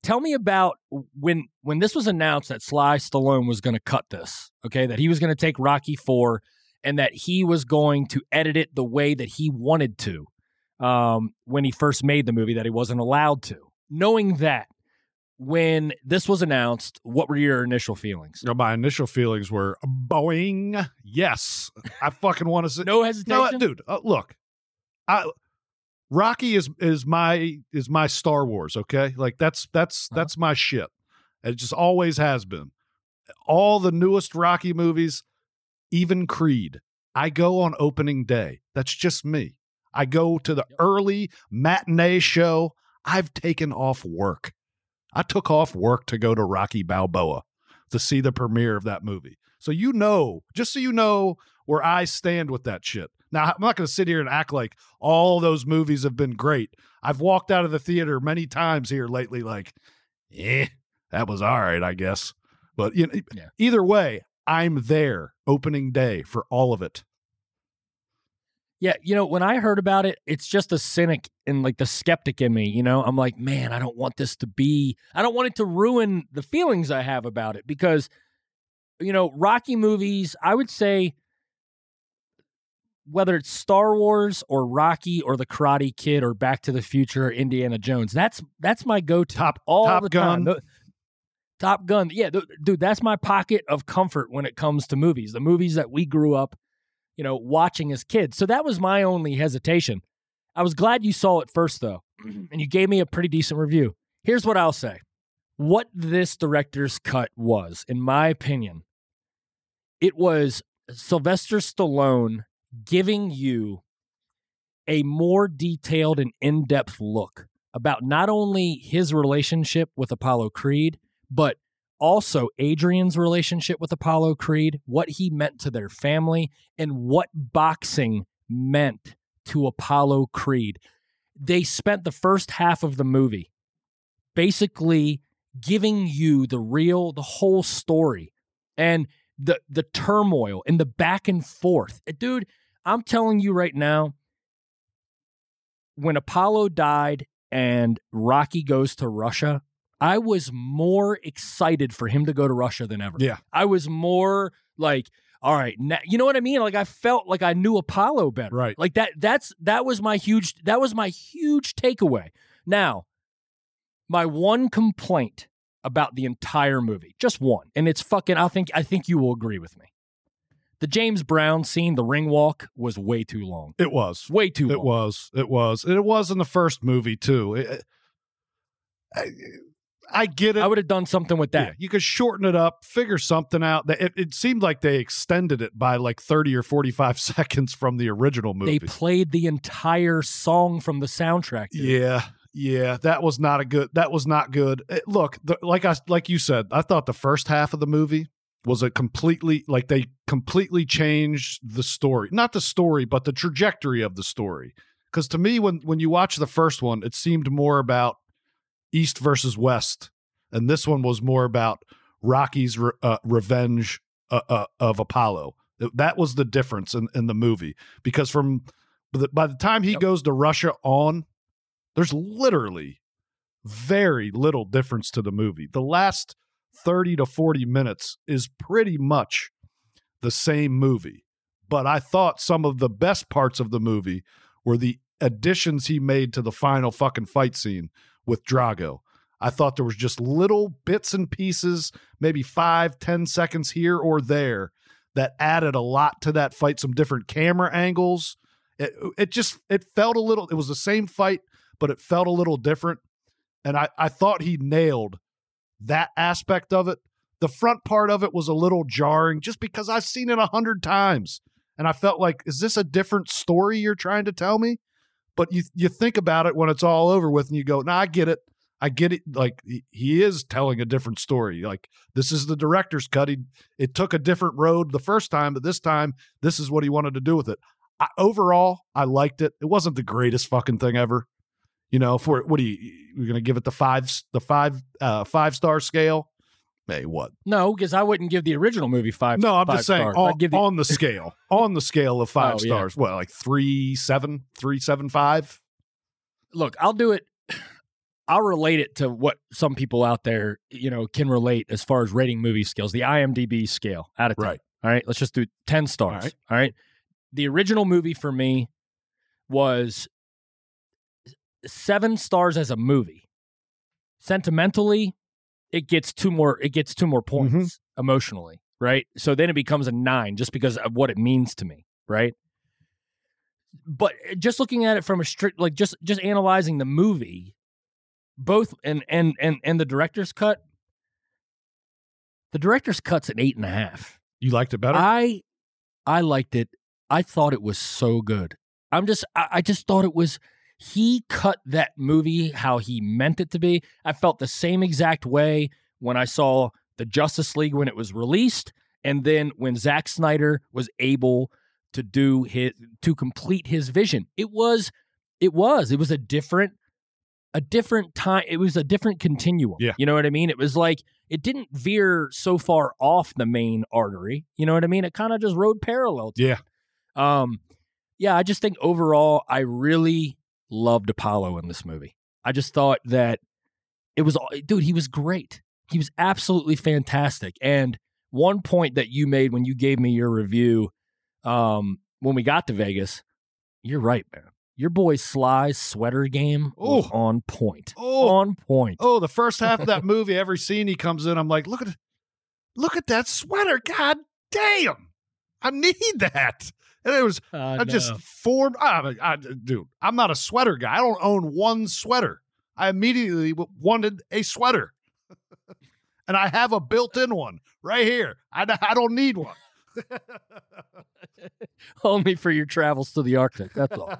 tell me about when when this was announced that Sly Stallone was going to cut this. Okay, that he was going to take Rocky Four and that he was going to edit it the way that he wanted to um, when he first made the movie that he wasn't allowed to. Knowing that, when this was announced, what were your initial feelings? My initial feelings were boing. Yes, I fucking want to see. *laughs* No hesitation, No, dude. Uh, look, I Rocky is is my is my Star Wars. Okay, like that's that's Uh-huh. that's my shit. It just always has been. All the newest Rocky movies, even Creed. I go on opening day. That's just me. I go to the early matinee show. I've taken off work. I took off work to go to Rocky Balboa to see the premiere of that movie. So you know, just so you know where I stand with that shit. Now, I'm not going to sit here and act like all those movies have been great. I've walked out of the theater many times here lately, like, eh, that was all right, I guess. But you know, Yeah. either way, I'm there opening day for all of it. Yeah, you know, when I heard about it, it's just a cynic and like the skeptic in me, you know. I'm like, man, I don't want this to be I don't want it to ruin the feelings I have about it because you know, Rocky movies, I would say whether it's Star Wars or Rocky or The Karate Kid or Back to the Future or Indiana Jones, that's that's my go-to Top all Top the Gun. time. The- Top Gun, yeah, th- dude, that's my pocket of comfort when it comes to movies. The movies that we grew up you know, watching as kids. So that was my only hesitation. I was glad you saw it first, though, mm-hmm. and you gave me a pretty decent review. Here's what I'll say what this director's cut was, in my opinion, it was Sylvester Stallone giving you a more detailed and in depth look about not only his relationship with Apollo Creed, but also Adrian's relationship with Apollo Creed, what he meant to their family, and what boxing meant to Apollo Creed. They spent the first half of the movie basically giving you the real, the whole story and the the turmoil and the back and forth. Dude, I'm telling you right now, when Apollo died and Rocky goes to Russia, I was more excited for him to go to Russia than ever. Yeah. I was more like, all right, now, you know what I mean? Like I felt like I knew Apollo better. Right. Like that that's that was my huge that was my huge takeaway. Now, my one complaint about the entire movie, just one, and it's fucking I think I think you will agree with me. The James Brown scene, the ring walk, was way too long. It was. Way too It long. was. It was. And it was in the first movie too. It- I, I get it. I would have done something with that. Yeah, you could shorten it up, figure something out. It, it seemed like they extended it by like 30 or 45 *laughs* seconds from the original movie. They played the entire song from the soundtrack. dude. yeah. Yeah, that was not a good. That was not good. Eh, look, the, like I like you said, I thought the first half of the movie was a completely like they completely changed the story, not the story, but the trajectory of the story. Because to me, when when you watch the first one, it seemed more about East versus West, and this one was more about Rocky's re- uh, revenge uh, uh, of Apollo. That was the difference in, in the movie. Because from the, by the time he Yep. goes to Russia on, there's literally very little difference to the movie. The last 30 to 40 minutes is pretty much the same movie. But I thought some of the best parts of the movie were the additions he made to the final fucking fight scene with Drago. I thought there was just little bits and pieces, maybe five, ten seconds here or there, that added a lot to that fight. Some different camera angles. It, it just it felt a little. It was the same fight, but it felt a little different. And I I thought he nailed that aspect of it. The front part of it was a little jarring, just because I've seen it a hundred times, and I felt like, is this a different story you're trying to tell me? But you you think about it when it's all over with, and you go, "No, I get it. I get it. Like he, he is telling a different story. Like this is the director's cut. He it took a different road the first time, but this time this is what he wanted to do with it. I, overall, I liked it. It wasn't the greatest fucking thing ever. You know, for what are you you're gonna give it the five the five uh five star scale? What? No, because I wouldn't give the original movie five. No, I'm five just saying on, give the, on the scale. *laughs* on the scale of five Oh, yeah. stars. What, like three seven, three seven five? look, I'll do it. I'll relate it to what some people out there, you know, can relate as far as rating movie skills. The IMDb scale out of 10. Right. All right. Let's just do 10 stars. right. All right. The original movie for me was seven stars as a movie. Sentimentally, it gets two more, it gets two more points Mhm. emotionally. Right. So then it becomes a nine just because of what it means to me. Right. But just looking at it from a strict, like just, just analyzing the movie, both and and and and the director's cut the director's cut's an eight and a half You liked it better? i i liked it i thought it was so good i'm just I, I just thought it was he cut that movie how he meant it to be i felt the same exact way when i saw the justice league when it was released and then when Zack snyder was able to do his to complete his vision it was it was it was a different a different time it was a different continuum Yeah. you know what i mean it was like it didn't veer so far off the main artery you know what i mean it kind of just rode parallel to yeah. it. um yeah i just think overall i really loved apollo in this movie i just thought that it was dude he was great he was absolutely fantastic and one point that you made when you gave me your review um when we got to vegas you're right man your boy sly's sweater game Oh. on point Oh. on point Oh, the first half of that *laughs* movie, every scene he comes in, I'm like, look at look at that sweater. God damn. I need that. And it was Uh, I just no. formed. I, I, dude, I'm not a sweater guy. I don't own one sweater. I immediately wanted a sweater, *laughs* and I have a built-in one right here. I, I don't need one. *laughs* *laughs* only for your travels to the Arctic. That's all.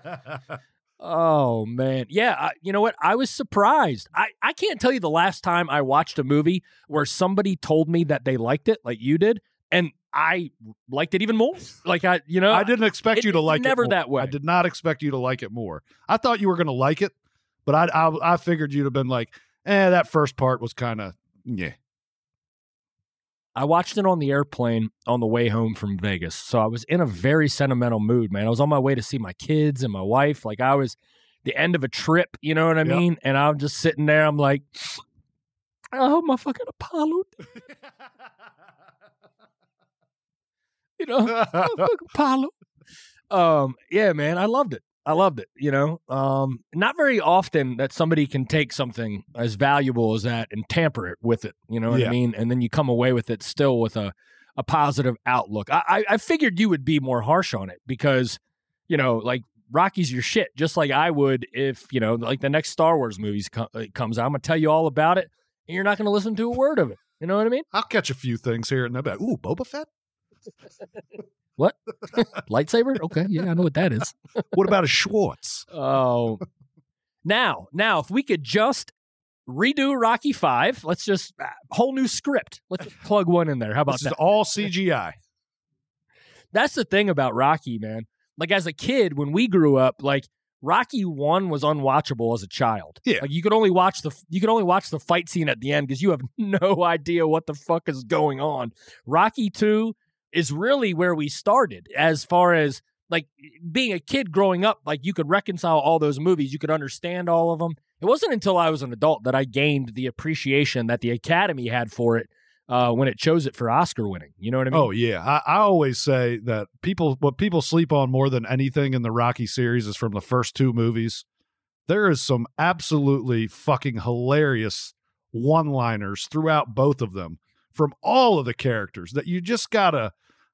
Oh man, yeah. I, you know what? I was surprised. I I can't tell you the last time I watched a movie where somebody told me that they liked it, like you did, and I liked it even more. Like I, you know, I didn't expect it- you to it's like it. never that way. I did not expect you to like it more. I thought you were going to like it, but I, I I figured you'd have been like, eh, that first part was kind of yeah. I watched it on the airplane on the way home from Vegas. So I was in a very sentimental mood, man. I was on my way to see my kids and my wife. Like I was the end of a trip, you know what I Yep. mean? And I'm just sitting there. I'm like, I hope my fucking Apollo, *laughs* *laughs* you know, *laughs* fucking Apollo. Um, yeah, man, I loved it. I loved it. You know, um, not very often that somebody can take something as valuable as that and tamper it with it. You know what Yeah. I mean? And then you come away with it still with a a positive outlook. I, I I figured you would be more harsh on it because you know, like Rocky's your shit, just like I would if you know, like the next Star Wars movies uh, comes out. I'm gonna tell you all about it, and you're not gonna listen to a word of it. You know what I mean? I'll catch a few things here and there. Ooh, Boba Fett. *laughs* Lightsaber? Okay, yeah, I know what that is. What about a Schwartz? *laughs* Oh, now, now, if we could just redo Rocky Five, let's just uh, whole new script. Let's just plug one in there. How about This is that? all CGI. *laughs* That's the thing about Rocky, man. Like as a kid, when we grew up, like Rocky One was unwatchable as a child. Yeah. like you could only watch the you could only watch the fight scene at the end because you have no idea what the fuck is going on. Rocky Two is really where we started as far as like being a kid growing up. Like you could reconcile all those movies, you could understand all of them. It wasn't until I was an adult that I gained the appreciation that the Academy had for it uh, when it chose it for Oscar winning. You know what I mean? Oh yeah, I, I always say that people what people sleep on more than anything in the Rocky series is from the first two movies. There is some absolutely fucking hilarious one-liners throughout both of them from all of the characters that you just gotta.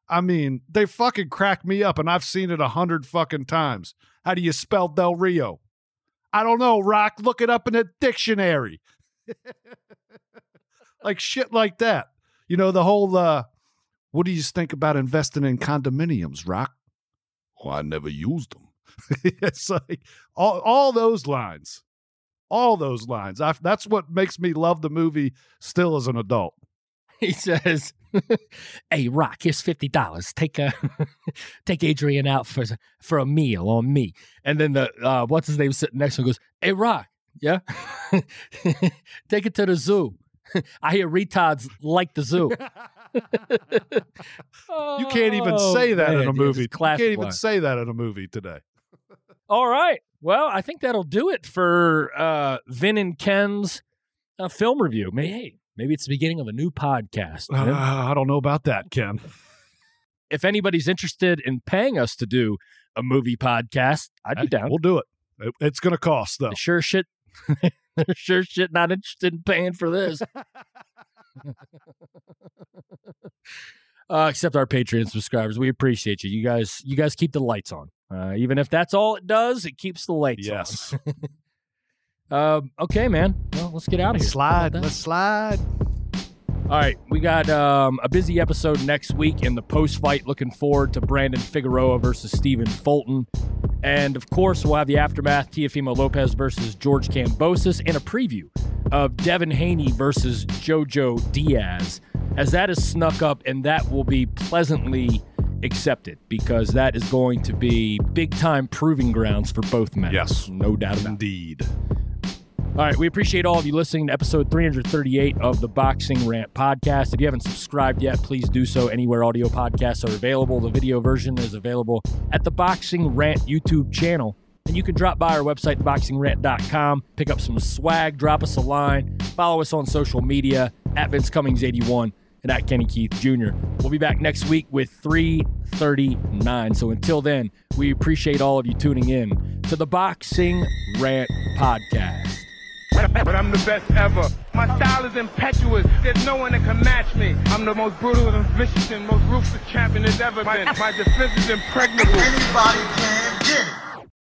I mean, they fucking crack me up, and I've seen it a hundred fucking times. How do you spell Del Rio? I don't know, Rock. Look it up in a dictionary. *laughs* like shit like that. You know, the whole uh what do you think about investing in condominiums, Rock? Oh, I never used them. *laughs* it's like all all those lines. All those lines. I, that's what makes me love the movie still as an adult. *laughs* he says, *laughs* "Hey, Rock, here's fifty dollars. Take a *laughs* take Adrian out for for a meal on me." And then the uh, what's his name sitting next to him goes, "Hey, Rock, yeah, take it to the zoo. I hear retards like the zoo." You can't even Oh, say that in a movie. You can't even line. say that in a movie today. All right. Well, I think that'll do it for uh, Vin and Ken's uh, film review. Maybe, hey, maybe it's the beginning of a new podcast. Uh, I don't know about that, Ken. *laughs* if anybody's interested in paying us to do a movie podcast, I'd be down. We'll do it. It- It's going to cost though. sure shit, *laughs* sure shit, not interested in paying for this. *laughs* uh, except our Patreon subscribers, we appreciate you. You guys, you guys keep the lights on. Uh, even if that's all it does, it keeps the lights on. Yes. On. Um, okay, man. Well, let's get out of here. slide. How about that? Let's slide. All right, we got um, a busy episode next week in the post fight. Looking forward to Brandon Figueroa versus Stephen Fulton. And of course, we'll have the aftermath Teofimo Lopez versus George Kambosos and a preview of Devin Haney versus JoJo Diaz, as that is snuck up and that will be pleasantly accepted because that is going to be big time proving grounds for both men. Yes. No doubt about it. Indeed. All right, we appreciate all of you listening to episode 338 of the Boxing Rant podcast. If you haven't subscribed yet, please do so anywhere audio podcasts are available. The video version is available at the Boxing Rant YouTube channel. And you can drop by our website, theboxingrant.com, pick up some swag, drop us a line, follow us on social media at Vince Cummings81 and at Kenny Keith Jr. We'll be back next week with 339. So until then, we appreciate all of you tuning in to the Boxing Rant podcast. But I'm the best ever. My style is impetuous. There's no one that can match me. I'm the most brutal and vicious and most ruthless champion there's ever been. My defense is impregnable. Anybody can